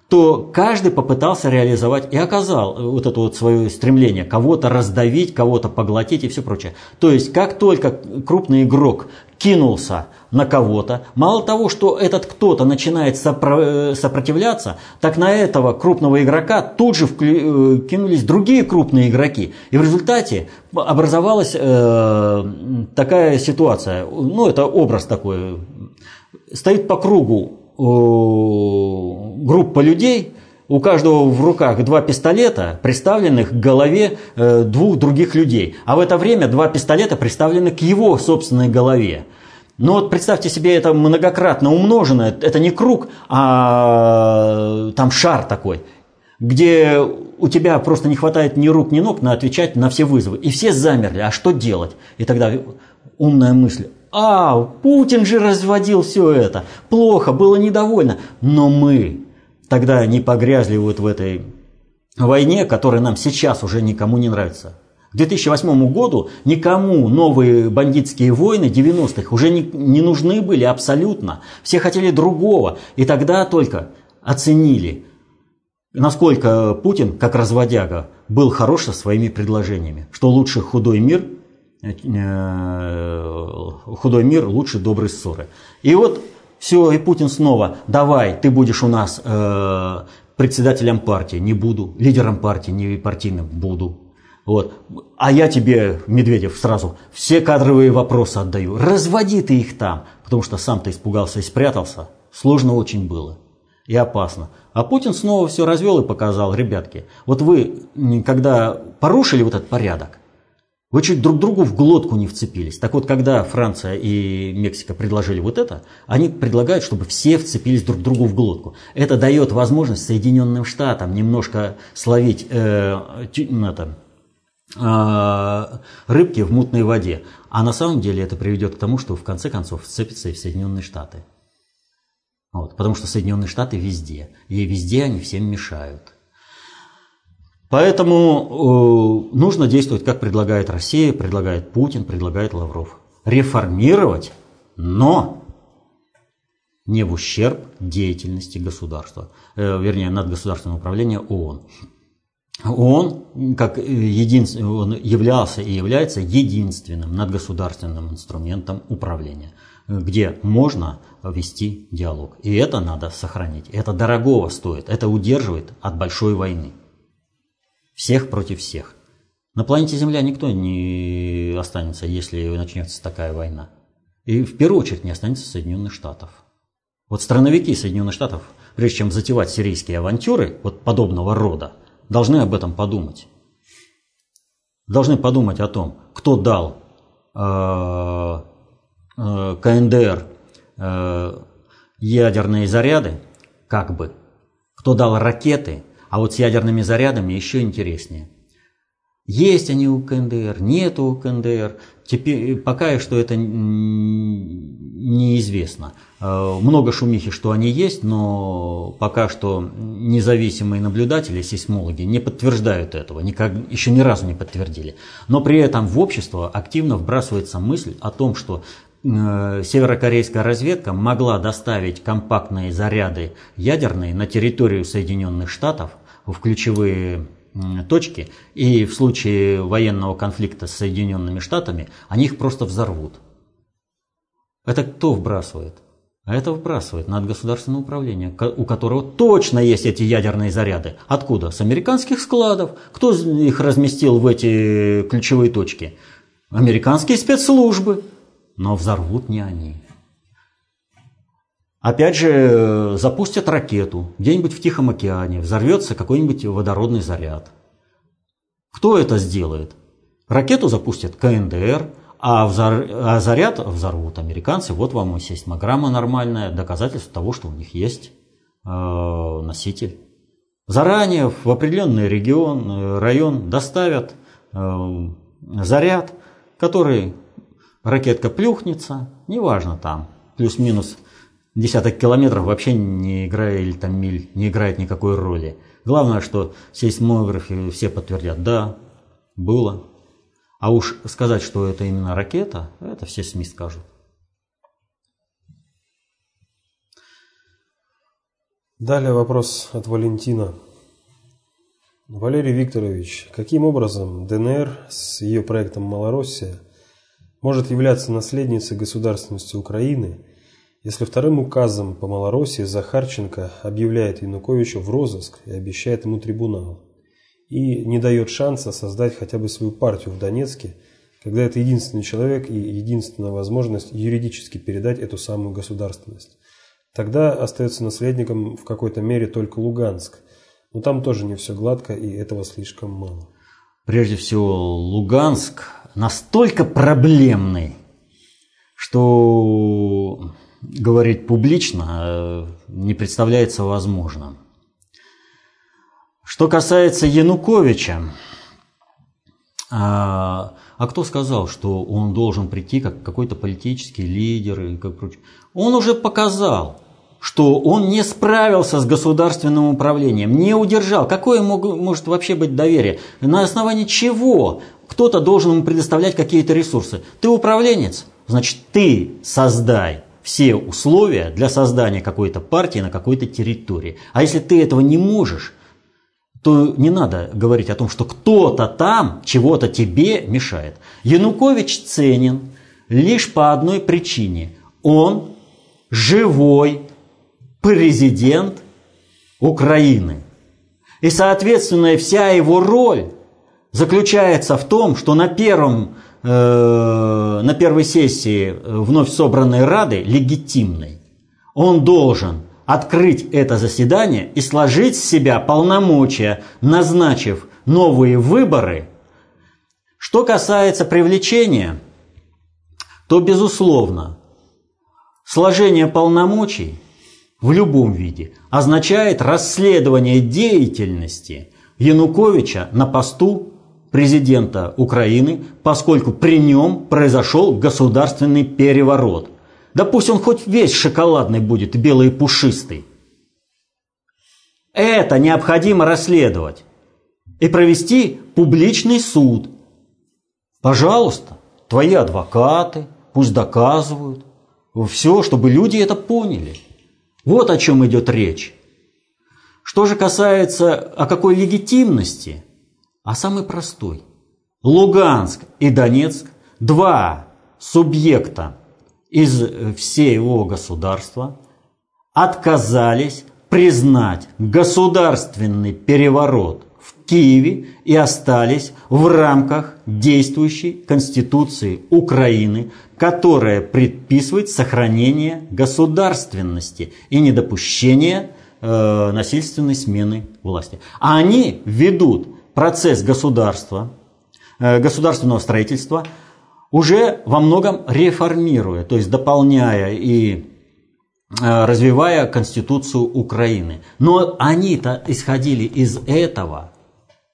то каждый попытался реализовать и оказал вот это вот свое стремление кого-то раздавить, кого-то поглотить и все прочее. То есть, как только крупный игрок кинулся на кого-то, мало того, что этот кто-то начинает сопро- сопротивляться, так на этого крупного игрока тут же вклю- э, кинулись другие крупные игроки. И в результате образовалась э, такая ситуация, ну это образ такой, стоит по кругу э, группа людей, у каждого в руках два пистолета, приставленных к голове э, двух других людей. А в это время два пистолета приставлены к его собственной голове. Но вот представьте себе это многократно умноженное, это не круг, а там шар такой, где у тебя просто не хватает ни рук, ни ног на отвечать на все вызовы. И все замерли, а что делать? И тогда умная мысль, а, Путин же разводил все это, плохо, было недовольно, но мы тогда не погрязли вот в этой войне, которая нам сейчас уже никому не нравится. К 2008 году никому новые бандитские войны 90-х уже не, не нужны были абсолютно. Все хотели другого. И тогда только оценили, насколько Путин, как разводяга, был хорош со своими предложениями. Что лучше худой мир, э, худой мир лучше доброй ссоры. И вот все, и Путин снова, давай, ты будешь у нас э, председателем партии, не буду, лидером партии, не партийным, буду. Вот. А я тебе, Медведев, сразу все кадровые вопросы отдаю. Разводи ты их там, потому что сам ты испугался и спрятался. Сложно очень было и опасно. А Путин снова все развел и показал, ребятки, вот вы, когда порушили вот этот порядок, вы чуть друг другу в глотку не вцепились. Так вот, когда Франция и Мексика предложили вот это, они предлагают, чтобы все вцепились друг другу в глотку. Это дает возможность Соединенным Штатам немножко словить э, это, э, рыбки в мутной воде. А на самом деле это приведет к тому, что в конце концов сцепятся и в Соединенные Штаты. Вот, потому что Соединенные Штаты везде, и везде они всем мешают. Поэтому э, нужно действовать, как предлагает Россия, предлагает Путин, предлагает Лавров. Реформировать, но не в ущерб деятельности государства, э, вернее, надгосударственного управления ООН. ООН, как един... он являлся и является единственным надгосударственным инструментом управления, где можно вести диалог. И это надо сохранить. Это дорогого стоит, это удерживает от большой войны. Всех против всех. На планете Земля никто не останется, если начнется такая война. И в первую очередь не останется Соединенных Штатов. Вот страновики Соединенных Штатов, прежде чем затевать сирийские авантюры вот подобного рода, должны об этом подумать. Должны подумать о том, кто дал э, э, КНДР э, ядерные заряды, как бы, кто дал ракеты, а вот с ядерными зарядами еще интереснее. Есть они у КНДР, нет у КНДР. Теперь, пока что это неизвестно. Э, много шумихи, что они есть, но пока что независимые наблюдатели, сейсмологи не подтверждают этого, никак, еще ни разу не подтвердили. Но при этом в общество активно вбрасывается мысль о том, что э, северокорейская разведка могла доставить компактные заряды ядерные на территорию Соединенных Штатов в ключевые точки, и в случае военного конфликта с Соединенными Штатами они их просто взорвут. Это кто вбрасывает? А это вбрасывает надгосударственное управление, у которого точно есть эти ядерные заряды. Откуда? С американских складов. Кто их разместил в эти ключевые точки? Американские спецслужбы. Но взорвут не они. Опять же, запустят ракету где-нибудь в Тихом океане, взорвется какой-нибудь водородный заряд. Кто это сделает? Ракету запустят КНДР, а, взор... а заряд взорвут американцы. Вот вам и сейсмограмма нормальная, доказательство того, что у них есть э, носитель. Заранее в определенный регион, э, район доставят э, заряд, который ракетка плюхнется, неважно там, плюс-минус десяток километров вообще не играет, или там миль, не играет никакой роли. Главное, что сейсмографы все подтвердят, да, было, а уж сказать, что это именно ракета, это все СМИ скажут. Далее вопрос от Валентина. Валерий Викторович, каким образом ДНР с ее проектом «Малороссия» может являться наследницей государственности Украины, если вторым указом по Малороссии Захарченко объявляет Януковича в розыск и обещает ему трибунал? и не дает шанса создать хотя бы свою партию в Донецке, когда это единственный человек и единственная возможность юридически передать эту самую государственность. Тогда остается наследником в какой-то мере только Луганск, но там тоже не все гладко и этого слишком мало. Прежде всего, Луганск настолько проблемный, что говорить публично э, не представляется возможным. Что касается Януковича, а, а кто сказал, что он должен прийти как какой-то политический лидер и как прочее? Он уже показал, что он не справился с государственным управлением, не удержал. Какое мог, может вообще быть доверие? На основании чего кто-то должен ему предоставлять какие-то ресурсы? Ты управленец, значит ты создай все условия для создания какой-то партии на какой-то территории. А если ты этого не можешь, то не надо говорить о том, что кто-то там чего-то тебе мешает. Янукович ценен лишь по одной причине. Он живой президент Украины. И, соответственно, вся его роль заключается в том, что на, первом, э, на первой сессии вновь собранной Рады, легитимной, он должен открыть это заседание и сложить с себя полномочия, назначив новые выборы. Что касается привлечения, то, безусловно, сложение полномочий в любом виде означает расследование деятельности Януковича на посту президента Украины, поскольку при нем произошел государственный переворот. Да пусть он хоть весь шоколадный будет, белый и пушистый. Это необходимо расследовать и провести публичный суд. Пожалуйста, твои адвокаты пусть доказывают. Все, чтобы люди это поняли. Вот о чем идет речь. Что же касается о какой легитимности, а самый простой. Луганск и Донецк – два субъекта из всего государства отказались признать государственный переворот в Киеве и остались в рамках действующей Конституции Украины, которая предписывает сохранение государственности и недопущение э, насильственной смены власти. А они ведут процесс государства, э, государственного строительства уже во многом реформируя, то есть дополняя и развивая Конституцию Украины. Но они-то исходили из этого.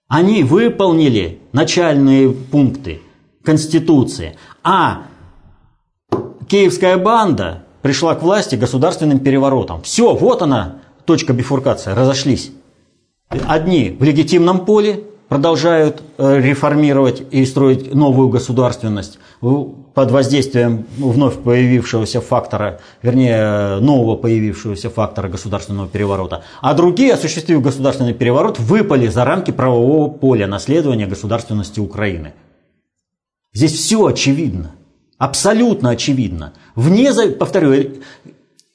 Они выполнили начальные пункты Конституции, а киевская банда пришла к власти государственным переворотом. Все, вот она, точка бифуркации, разошлись. Одни в легитимном поле продолжают э, реформировать и строить новую государственность под воздействием вновь появившегося фактора, вернее, нового появившегося фактора государственного переворота. А другие, осуществив государственный переворот, выпали за рамки правового поля наследования государственности Украины. Здесь все очевидно. Абсолютно очевидно. Вне, повторю,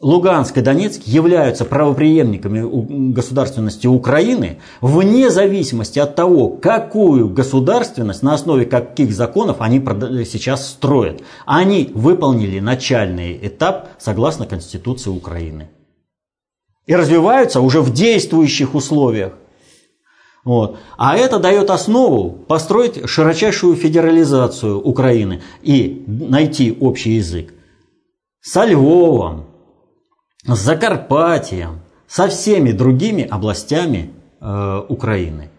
Луганск и Донецк являются правоприемниками государственности Украины вне зависимости от того, какую государственность, на основе каких законов они сейчас строят. Они выполнили начальный этап согласно Конституции Украины. И развиваются уже в действующих условиях. Вот. А это дает основу построить широчайшую федерализацию Украины и найти общий язык со Львовом, с Закарпатьем, со всеми другими областями э, Украины.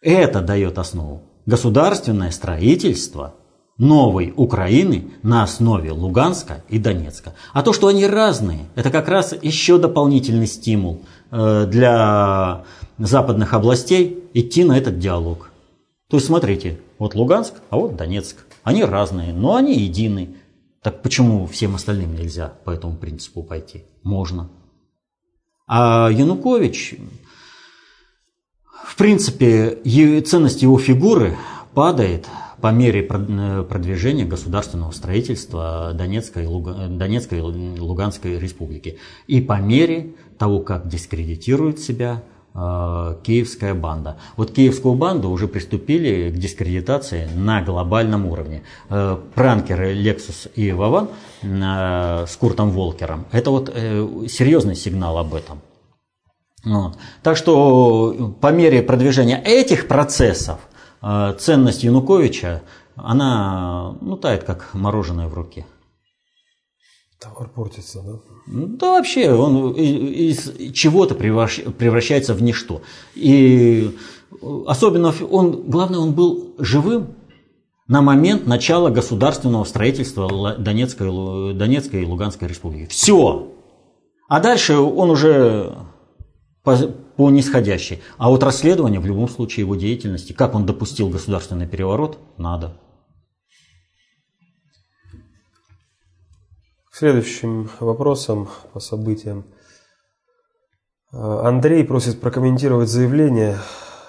Это дает основу. Государственное строительство новой Украины на основе Луганска и Донецка. А то, что они разные, это как раз еще дополнительный стимул э, для западных областей идти на этот диалог. То есть смотрите, вот Луганск, а вот Донецк. Они разные, но они едины. Так почему всем остальным нельзя по этому принципу пойти? Можно. А Янукович, в принципе, ценность его фигуры падает по мере продвижения государственного строительства Донецкой, Донецкой и Луганской республики. И по мере того, как дискредитирует себя Э, киевская банда. Вот киевскую банду уже приступили к дискредитации на глобальном уровне. Э, пранкеры Lexus и Вован э, с Куртом Волкером – это вот серьезный сигнал об этом. Вот. Так что по мере продвижения этих процессов ценность Януковича, она ну, тает как мороженое в руке. Товар портится, да? Да вообще, он из чего-то превращается в ничто. И особенно он, главное, он был живым на момент начала государственного строительства Донецкой, Донецкой и Луганской республики. Все. А дальше он уже по, по нисходящей. А вот расследование в любом случае его деятельности, как он допустил государственный переворот, надо. Следующим вопросам по событиям. Андрей просит прокомментировать заявление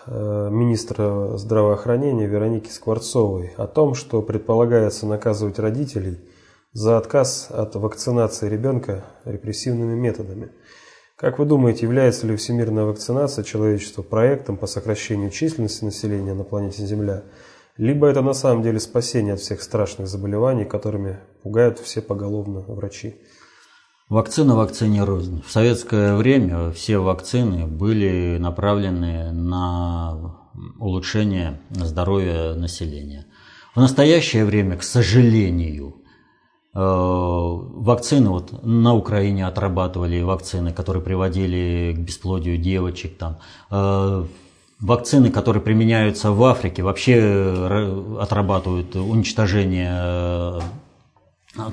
э, министра здравоохранения Вероники Скворцовой о том, что предполагается наказывать родителей за отказ от вакцинации ребенка репрессивными методами. Как вы думаете, является ли всемирная вакцинация человечества проектом по сокращению численности населения на планете Земля – либо это на самом деле спасение от всех страшных заболеваний, которыми пугают все поголовно врачи. Вакцина вакцине рознь. В советское время все вакцины были направлены на улучшение здоровья населения. В настоящее время, к сожалению, э, вакцины, вот на Украине отрабатывали вакцины, которые приводили к бесплодию девочек, там, э, вакцины, которые применяются в Африке, вообще э, отрабатывают уничтожение э,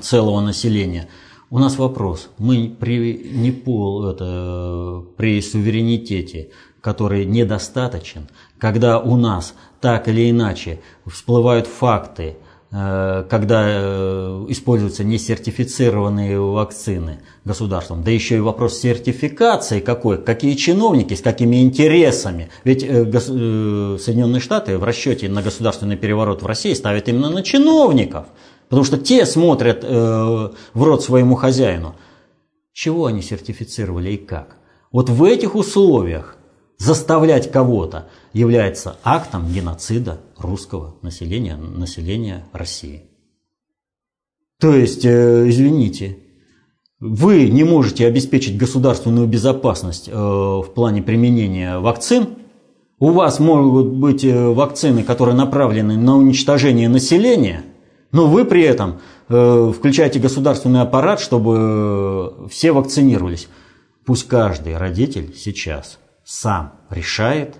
целого населения. У нас вопрос. Мы при, не пол, это, при суверенитете, который недостаточен, когда у нас так или иначе всплывают факты, когда э, используются несертифицированные вакцины государством, да еще и вопрос сертификации какой, какие чиновники, с какими интересами. Ведь э, Соединенные Штаты в расчете на государственный переворот в России ставят именно на чиновников, потому что те смотрят в рот своему хозяину. Чего они сертифицировали и как? Вот в этих условиях заставлять кого-то является актом геноцида русского населения, населения России. То есть, э, извините, вы не можете обеспечить государственную безопасность э, в плане применения вакцин. У вас могут быть э, вакцины, которые направлены на уничтожение населения, но вы при этом включаете государственный аппарат, чтобы все вакцинировались. Пусть каждый родитель сейчас сам решает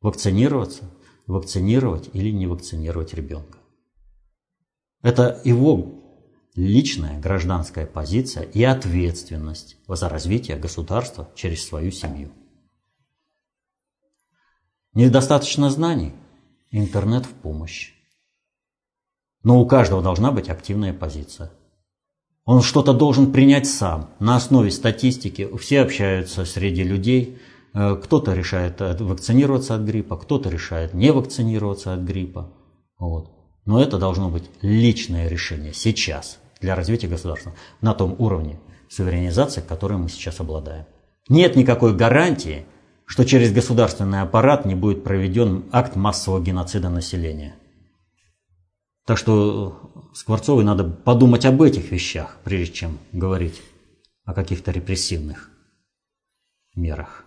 вакцинироваться, вакцинировать или не вакцинировать ребенка. Это его личная гражданская позиция и ответственность за развитие государства через свою семью. Недостаточно знаний, интернет в помощь. Но у каждого должна быть активная позиция. Он что-то должен принять сам, на основе статистики. Все общаются среди людей – кто-то решает э, вакцинироваться от гриппа, кто-то решает не вакцинироваться от гриппа. Вот. Но это должно быть личное решение сейчас для развития государства на том уровне суверенизации, которым мы сейчас обладаем. Нет никакой гарантии, что через государственный аппарат не будет проведен акт массового геноцида населения. Так что Скворцовой надо подумать об этих вещах, прежде чем говорить о каких-то репрессивных мерах.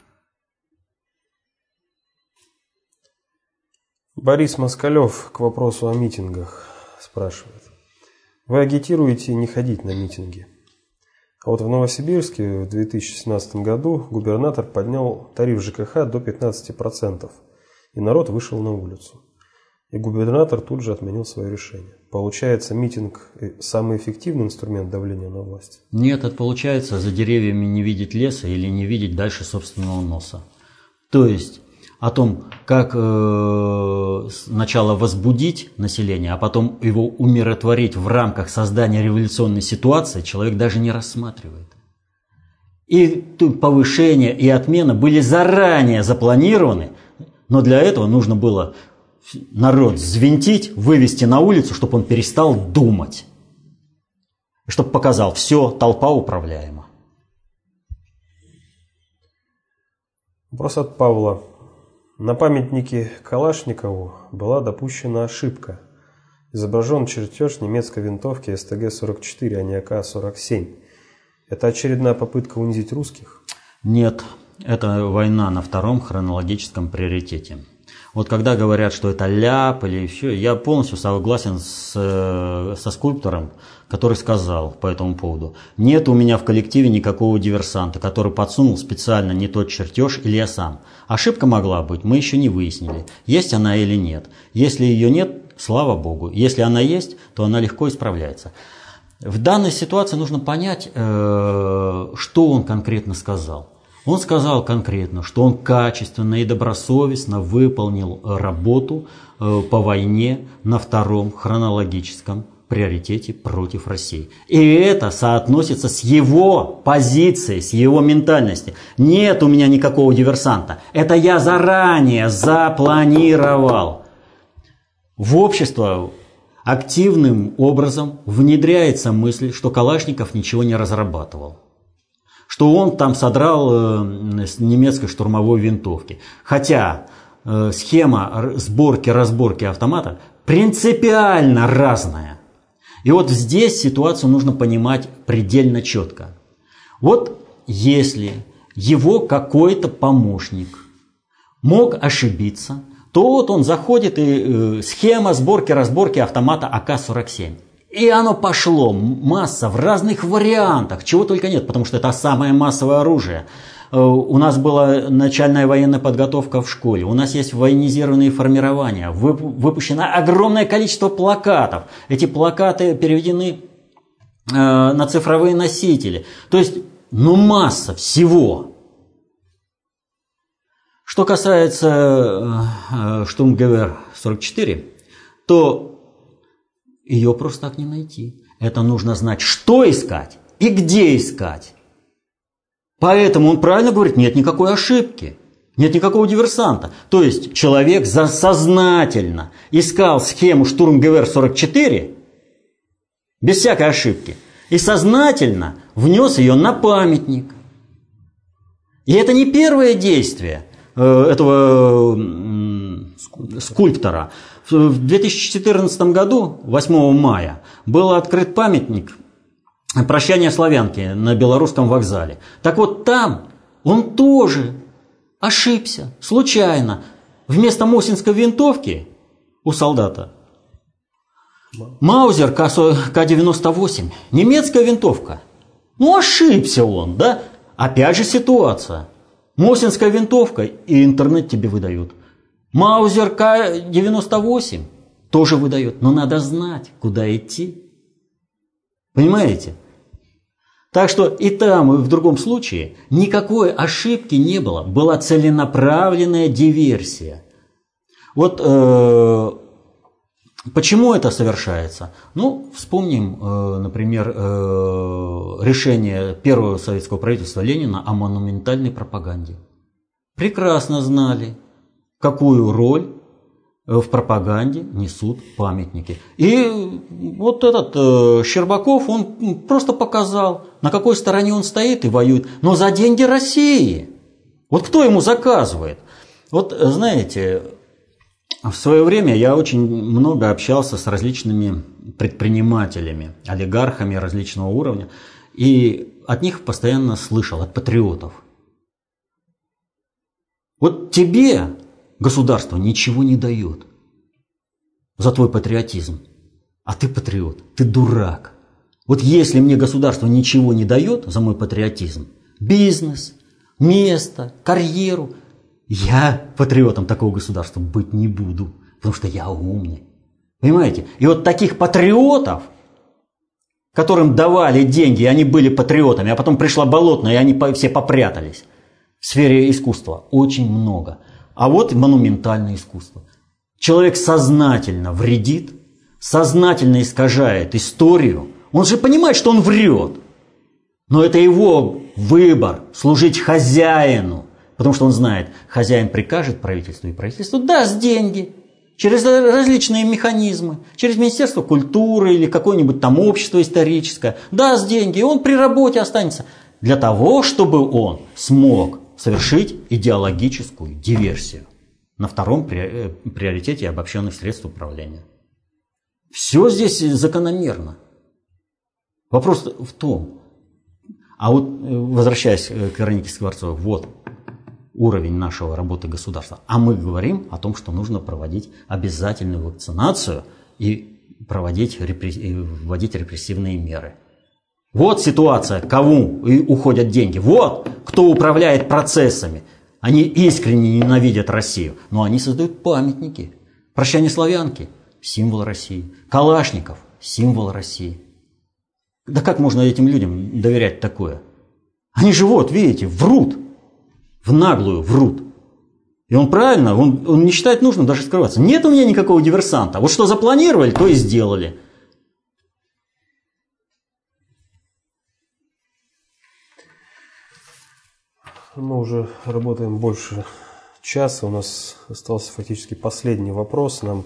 Борис Москалев к вопросу о митингах спрашивает. Вы агитируете не ходить на митинги. А вот в Новосибирске в 2017 году губернатор поднял тариф ЖКХ до 15%, и народ вышел на улицу. И губернатор тут же отменил свое решение. Получается, митинг – самый эффективный инструмент давления на власть? Нет, это получается за деревьями не видеть леса или не видеть дальше собственного носа. То есть о том, как э, сначала возбудить население, а потом его умиротворить в рамках создания революционной ситуации, человек даже не рассматривает. И повышение и отмена были заранее запланированы, но для этого нужно было народ взвинтить, вывести на улицу, чтобы он перестал думать. Чтобы показал, все, толпа управляема. Вопрос от Павла. На памятнике Калашникову была допущена ошибка. Изображен чертеж немецкой винтовки СТГ-44, а не АК-47. Это очередная попытка унизить русских? Нет, это война на втором хронологическом приоритете. Вот когда говорят, что это ляп или еще, я полностью согласен с, э, со скульптором, который сказал по этому поводу, нет у меня в коллективе никакого диверсанта, который подсунул специально не тот чертеж или я сам. Ошибка могла быть, мы еще не выяснили, есть она или нет. Если ее нет, слава богу. Если она есть, то она легко исправляется. В данной ситуации нужно понять, э, что он конкретно сказал. Он сказал конкретно, что он качественно и добросовестно выполнил работу э, по войне на втором хронологическом приоритете против России. И это соотносится с его позицией, с его ментальностью. Нет у меня никакого диверсанта. Это я заранее запланировал. В общество активным образом внедряется мысль, что Калашников ничего не разрабатывал что он там содрал э, с немецкой штурмовой винтовки. Хотя э, схема сборки-разборки автомата принципиально разная. И вот здесь ситуацию нужно понимать предельно четко. Вот если его какой-то помощник мог ошибиться, то вот он заходит и э, схема сборки-разборки автомата АК-47. И оно пошло, масса в разных вариантах, чего только нет, потому что это самое массовое оружие. Э, у нас была начальная военная подготовка в школе, у нас есть военизированные формирования, выпущено огромное количество плакатов. Эти плакаты переведены э, на цифровые носители. То есть, ну масса всего. Что касается э, Штумгевер 44, то ее просто так не найти. Это нужно знать, что искать и где искать. Поэтому он правильно говорит, нет никакой ошибки, нет никакого диверсанта. То есть человек сознательно искал схему штурм-ГВР 44 без всякой ошибки и сознательно внес ее на памятник. И это не первое действие э, этого скульптора. В 2014 году, 8 мая, был открыт памятник «Прощание славянки» на Белорусском вокзале. Так вот там он тоже ошибся, случайно. Вместо Мосинской винтовки у солдата Маузер К-98, немецкая винтовка. Ну, ошибся он, да? Опять же ситуация. Мосинская винтовка и интернет тебе выдают. Маузер К-98 тоже выдает, но надо знать, куда идти. Понимаете? Так что и там, и в другом случае никакой ошибки не было. Была целенаправленная диверсия. Вот э, почему это совершается? Ну, вспомним, э, например, э, решение первого советского правительства Ленина о монументальной пропаганде. Прекрасно знали, какую роль в пропаганде несут памятники. И вот этот э, Щербаков, он просто показал, на какой стороне он стоит и воюет, но за деньги России. Вот кто ему заказывает? Вот знаете, в свое время я очень много общался с различными предпринимателями, олигархами различного уровня, и от них постоянно слышал, от патриотов. Вот тебе государство ничего не дает за твой патриотизм. А ты патриот, ты дурак. Вот если мне государство ничего не дает за мой патриотизм, бизнес, место, карьеру, я патриотом такого государства быть не буду, потому что я умный. Понимаете? И вот таких патриотов, которым давали деньги, и они были патриотами, а потом пришла болотная, и они все попрятались в сфере искусства, очень много. А вот монументальное искусство. Человек сознательно вредит, сознательно искажает историю. Он же понимает, что он врет. Но это его выбор – служить хозяину. Потому что он знает, хозяин прикажет правительству, и правительство даст деньги через различные механизмы, через Министерство культуры или какое-нибудь там общество историческое, даст деньги, и он при работе останется. Для того, чтобы он смог совершить идеологическую диверсию на втором э, приоритете обобщенных средств управления. Все здесь закономерно. Вопрос в том, а вот э, возвращаясь э, к Веронике Скворцовой, вот уровень нашего работы государства. А мы говорим о том, что нужно проводить обязательную вакцинацию и проводить, вводить репрессивные меры – вот ситуация, кому уходят деньги. Вот кто управляет процессами. Они искренне ненавидят Россию, но они создают памятники. Прощание славянки – символ России. Калашников – символ России. Да как можно этим людям доверять такое? Они же вот, видите, врут. В наглую врут. И он правильно, он, он не считает нужным даже скрываться. Нет у меня никакого диверсанта. Вот что запланировали, то и сделали. Мы уже работаем больше часа. У нас остался фактически последний вопрос. Нам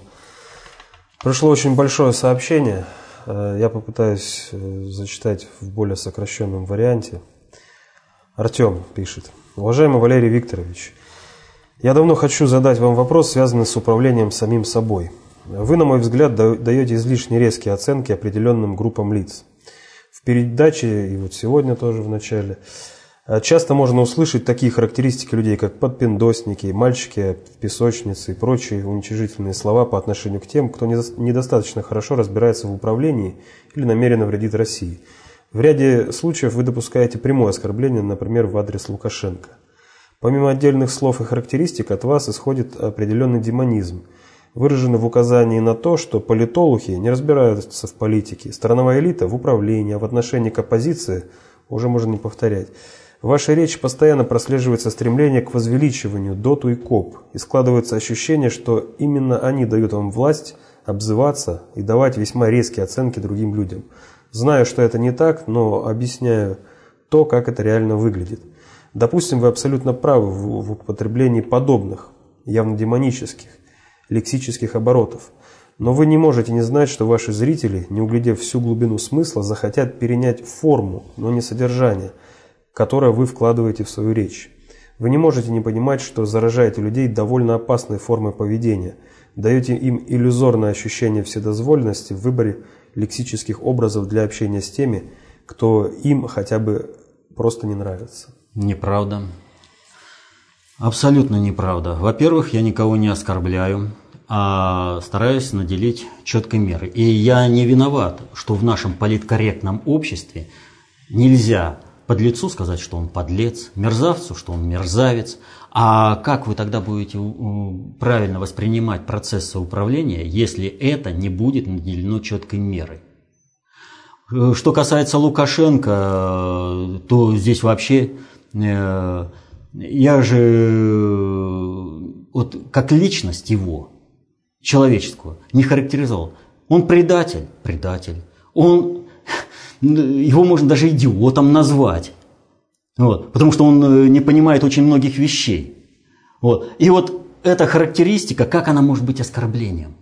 пришло очень большое сообщение. Э, я попытаюсь э, зачитать в более сокращенном варианте. Артем пишет. Уважаемый Валерий Викторович, я давно хочу задать вам вопрос, связанный с управлением самим собой. Вы, на мой взгляд, даете излишне резкие оценки определенным группам лиц. В передаче, и вот сегодня тоже в начале, часто можно услышать такие характеристики людей, как подпиндосники, мальчики в песочнице и прочие уничижительные слова по отношению к тем, кто недостаточно хорошо разбирается в управлении или намеренно вредит России. В ряде случаев вы допускаете прямое оскорбление, например, в адрес Лукашенко. Помимо отдельных слов и характеристик, от вас исходит определенный демонизм, выраженный в указании на то, что политолухи не разбираются в политике, страновая элита в управлении, а в отношении к оппозиции уже можно не повторять. В вашей речи постоянно прослеживается стремление к возвеличиванию доту и коп, и складывается ощущение, что именно они дают вам власть обзываться и давать весьма резкие оценки другим людям – Знаю, что это не так, но объясняю то, как это реально выглядит. Допустим, вы абсолютно правы в, в употреблении подобных, явно демонических, лексических оборотов. Но вы не можете не знать, что ваши зрители, не углядев всю глубину смысла, захотят перенять форму, но не содержание, которое вы вкладываете в свою речь. Вы не можете не понимать, что заражаете людей довольно опасной формой поведения, даете им иллюзорное ощущение вседозволенности в выборе лексических образов для общения с теми, кто им хотя бы просто не нравится. Неправда. Абсолютно неправда. Во-первых, я никого не оскорбляю, а стараюсь наделить четкой мерой. И я не виноват, что в нашем политкорректном обществе нельзя подлецу сказать, что он подлец, мерзавцу, что он мерзавец, а как вы тогда будете правильно воспринимать процессы управления, если это не будет наделено четкой мерой? Э, что касается Лукашенко, э, то здесь вообще э, я же вот как личность его, человеческую, не характеризовал. Он предатель, предатель. Он, его можно даже идиотом назвать. Вот, потому что он э, не понимает очень многих вещей. Вот. И вот эта характеристика, как она может быть оскорблением?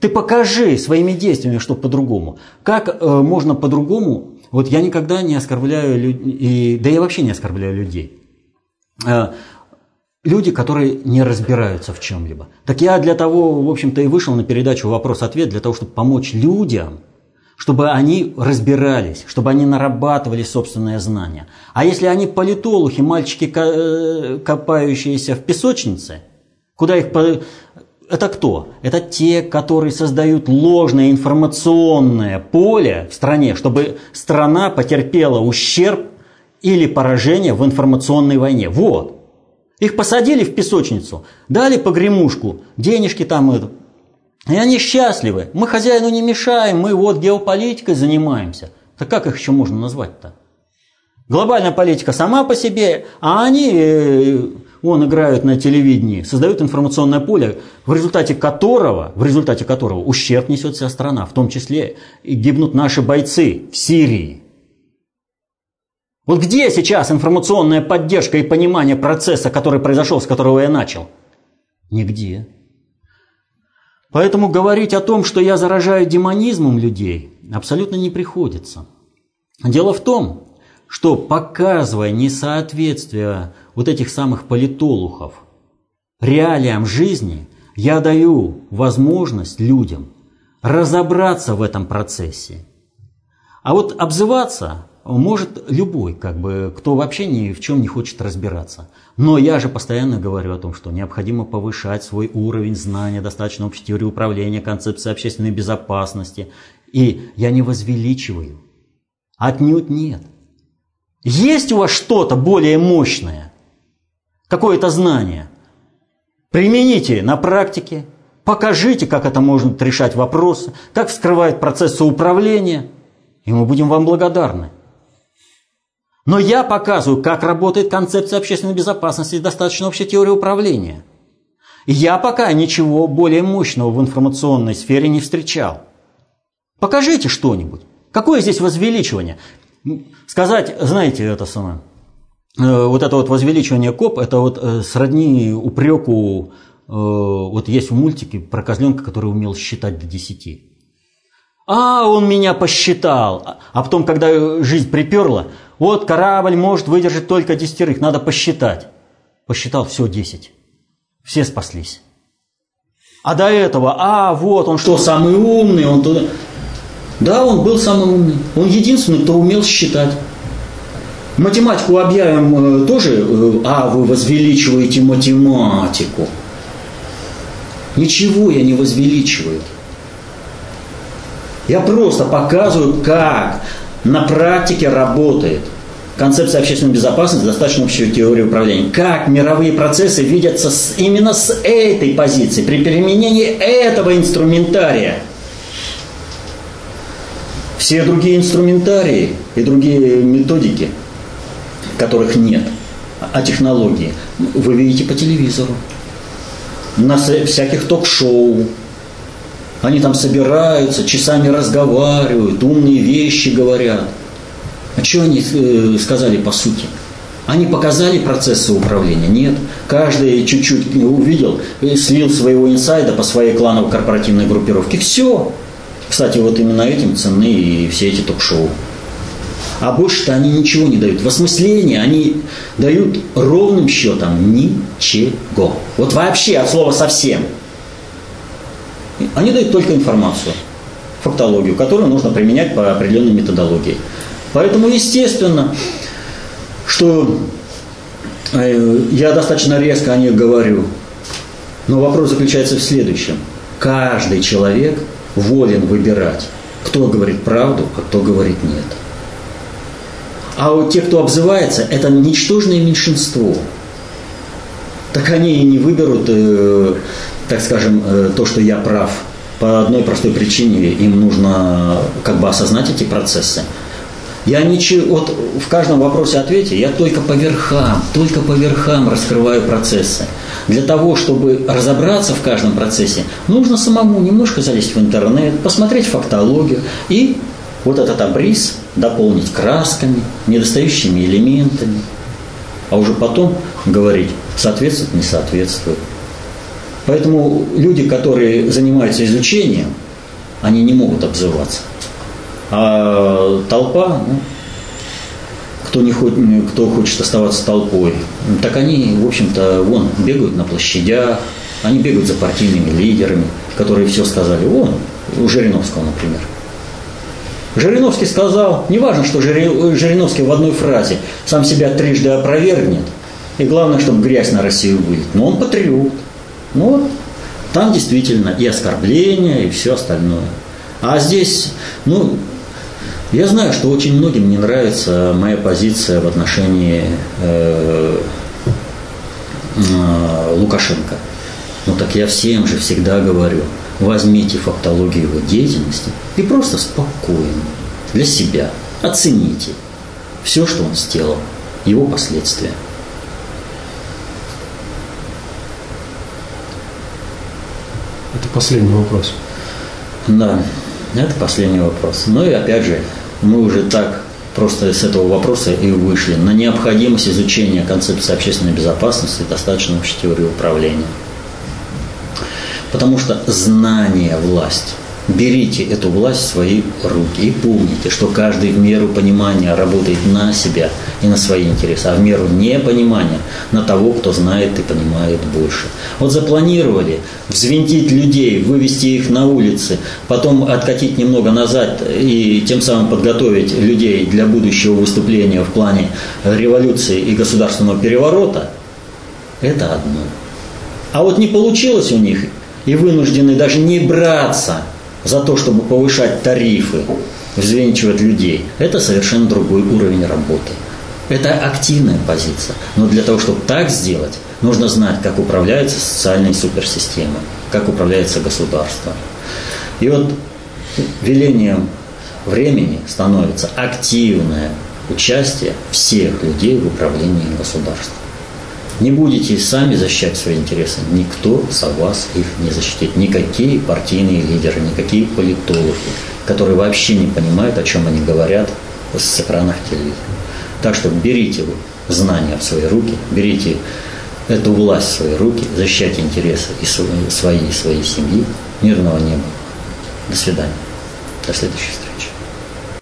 Ты покажи своими действиями, что по-другому. Как э, можно по-другому? Вот я никогда не оскорбляю людей, да я вообще не оскорбляю людей. Э, люди, которые не разбираются в чем-либо. Так я для того, в общем-то, и вышел на передачу «Вопрос-ответ», для того, чтобы помочь людям – чтобы они разбирались, чтобы они нарабатывали собственное знание. А если они политологи, мальчики, э, копающиеся в песочнице, куда их... Это кто? Это те, которые создают ложное информационное поле в стране, чтобы страна потерпела ущерб или поражение в информационной войне. Вот. Их посадили в песочницу, дали погремушку, денежки там и они счастливы. Мы хозяину не мешаем, мы вот геополитикой занимаемся. Так как их еще можно назвать-то? Глобальная политика сама по себе, а они э, он играют на телевидении, создают информационное поле, в результате которого, в результате которого ущерб несет вся страна, в том числе и гибнут наши бойцы в Сирии. Вот где сейчас информационная поддержка и понимание процесса, который произошел, с которого я начал? Нигде. Поэтому говорить о том, что я заражаю демонизмом людей, абсолютно не приходится. Дело в том, что показывая несоответствие вот этих самых политолухов реалиям жизни, я даю возможность людям разобраться в этом процессе. А вот обзываться может любой, как бы, кто вообще ни в чем не хочет разбираться. Но я же постоянно говорю о том, что необходимо повышать свой уровень знания, достаточно общей теории управления, концепции общественной безопасности. И я не возвеличиваю. Отнюдь нет. Есть у вас что-то более мощное, какое-то знание. Примените на практике, покажите, как это может решать вопросы, как вскрывает процессы управления, и мы будем вам благодарны. Но я показываю, как работает концепция общественной безопасности и достаточно общая теория управления. Я пока ничего более мощного в информационной сфере не встречал. Покажите что-нибудь. Какое здесь возвеличивание? Сказать, знаете, это самое, э, вот это вот возвеличивание коп, это вот э, сродни упреку, э, вот есть в мультике про козленка, который умел считать до десяти. А, он меня посчитал. А потом, когда жизнь приперла, вот корабль может выдержать только десятерых, надо посчитать. Посчитал, все, десять. Все спаслись. А до этого, а, вот он что, самый умный, он туда... Да, он был самый умный. Он единственный, кто умел считать. Математику объявим э, тоже, э, а, вы возвеличиваете математику. Ничего я не возвеличиваю. Я просто показываю, как на практике работает. Концепция общественной безопасности достаточно общая теория управления. Как мировые процессы видятся с, именно с этой позиции, при применении этого инструментария. Все другие инструментарии и другие методики, которых нет, а технологии, вы видите по телевизору, на всяких ток-шоу, они там собираются, часами разговаривают, умные вещи говорят. А что они э, сказали по сути? Они показали процессы управления? Нет. Каждый чуть-чуть увидел, слил своего инсайда по своей клановой корпоративной группировке. Все. Кстати, вот именно этим ценны и все эти ток-шоу. А больше-то они ничего не дают. В осмыслении они дают ровным счетом ничего. Вот вообще от слова совсем. Они дают только информацию, фактологию, которую нужно применять по определенной методологии. Поэтому естественно, что э, я достаточно резко о них говорю. Но вопрос заключается в следующем. Каждый человек волен выбирать, кто говорит правду, а кто говорит нет. А вот те, кто обзывается, это ничтожное меньшинство. Так они и не выберут э, так скажем, э, то, что я прав, по одной простой причине им нужно как бы осознать эти процессы. Я ничего, вот в каждом вопросе ответе я только по верхам, только по верхам раскрываю процессы. Для того, чтобы разобраться в каждом процессе, нужно самому немножко залезть в интернет, посмотреть фактологию и вот этот обрис дополнить красками, недостающими элементами, а уже потом говорить, соответствует, не соответствует. Поэтому люди, которые занимаются изучением, они не могут обзываться. А толпа, ну, кто, не хочет, кто хочет оставаться толпой, так они, в общем-то, вон, бегают на площадях, они бегают за партийными лидерами, которые все сказали. Вон, у Жириновского, например. Жириновский сказал, неважно, что Жириновский в одной фразе сам себя трижды опровергнет, и главное, чтобы грязь на Россию вылит, но он патриот. Ну вот, там действительно и оскорбления, и все остальное. А здесь, ну, я знаю, что очень многим не нравится моя позиция в отношении э, э, Лукашенко. Ну так я всем же всегда говорю, возьмите фактологию его деятельности и просто спокойно для себя оцените все, что он сделал, его последствия. Это последний вопрос. Да, это последний вопрос. Ну и опять же, мы уже так просто с этого вопроса и вышли на необходимость изучения концепции общественной безопасности и достаточно общей теории управления. Потому что знание – власть. Берите эту власть в свои руки и помните, что каждый в меру понимания работает на себя и на свои интересы, а в меру непонимания на того, кто знает и понимает больше. Вот запланировали взвинтить людей, вывести их на улицы, потом откатить немного назад и тем самым подготовить людей для будущего выступления в плане революции и государственного переворота, это одно. А вот не получилось у них, и вынуждены даже не браться – за то, чтобы повышать тарифы, взвинчивать людей, это совершенно другой уровень работы. Это активная позиция. Но для того, чтобы так сделать, нужно знать, как управляются социальные суперсистемы, как управляется государство. И вот велением времени становится активное участие всех людей в управлении государством не будете сами защищать свои интересы, никто за вас их не защитит. Никакие партийные лидеры, никакие политологи, которые вообще не понимают, о чем они говорят с экранов телевизора. Так что берите знания в свои руки, берите эту власть в свои руки, защищайте интересы и свои, и своей семьи. Мирного неба. До свидания. До следующей встречи.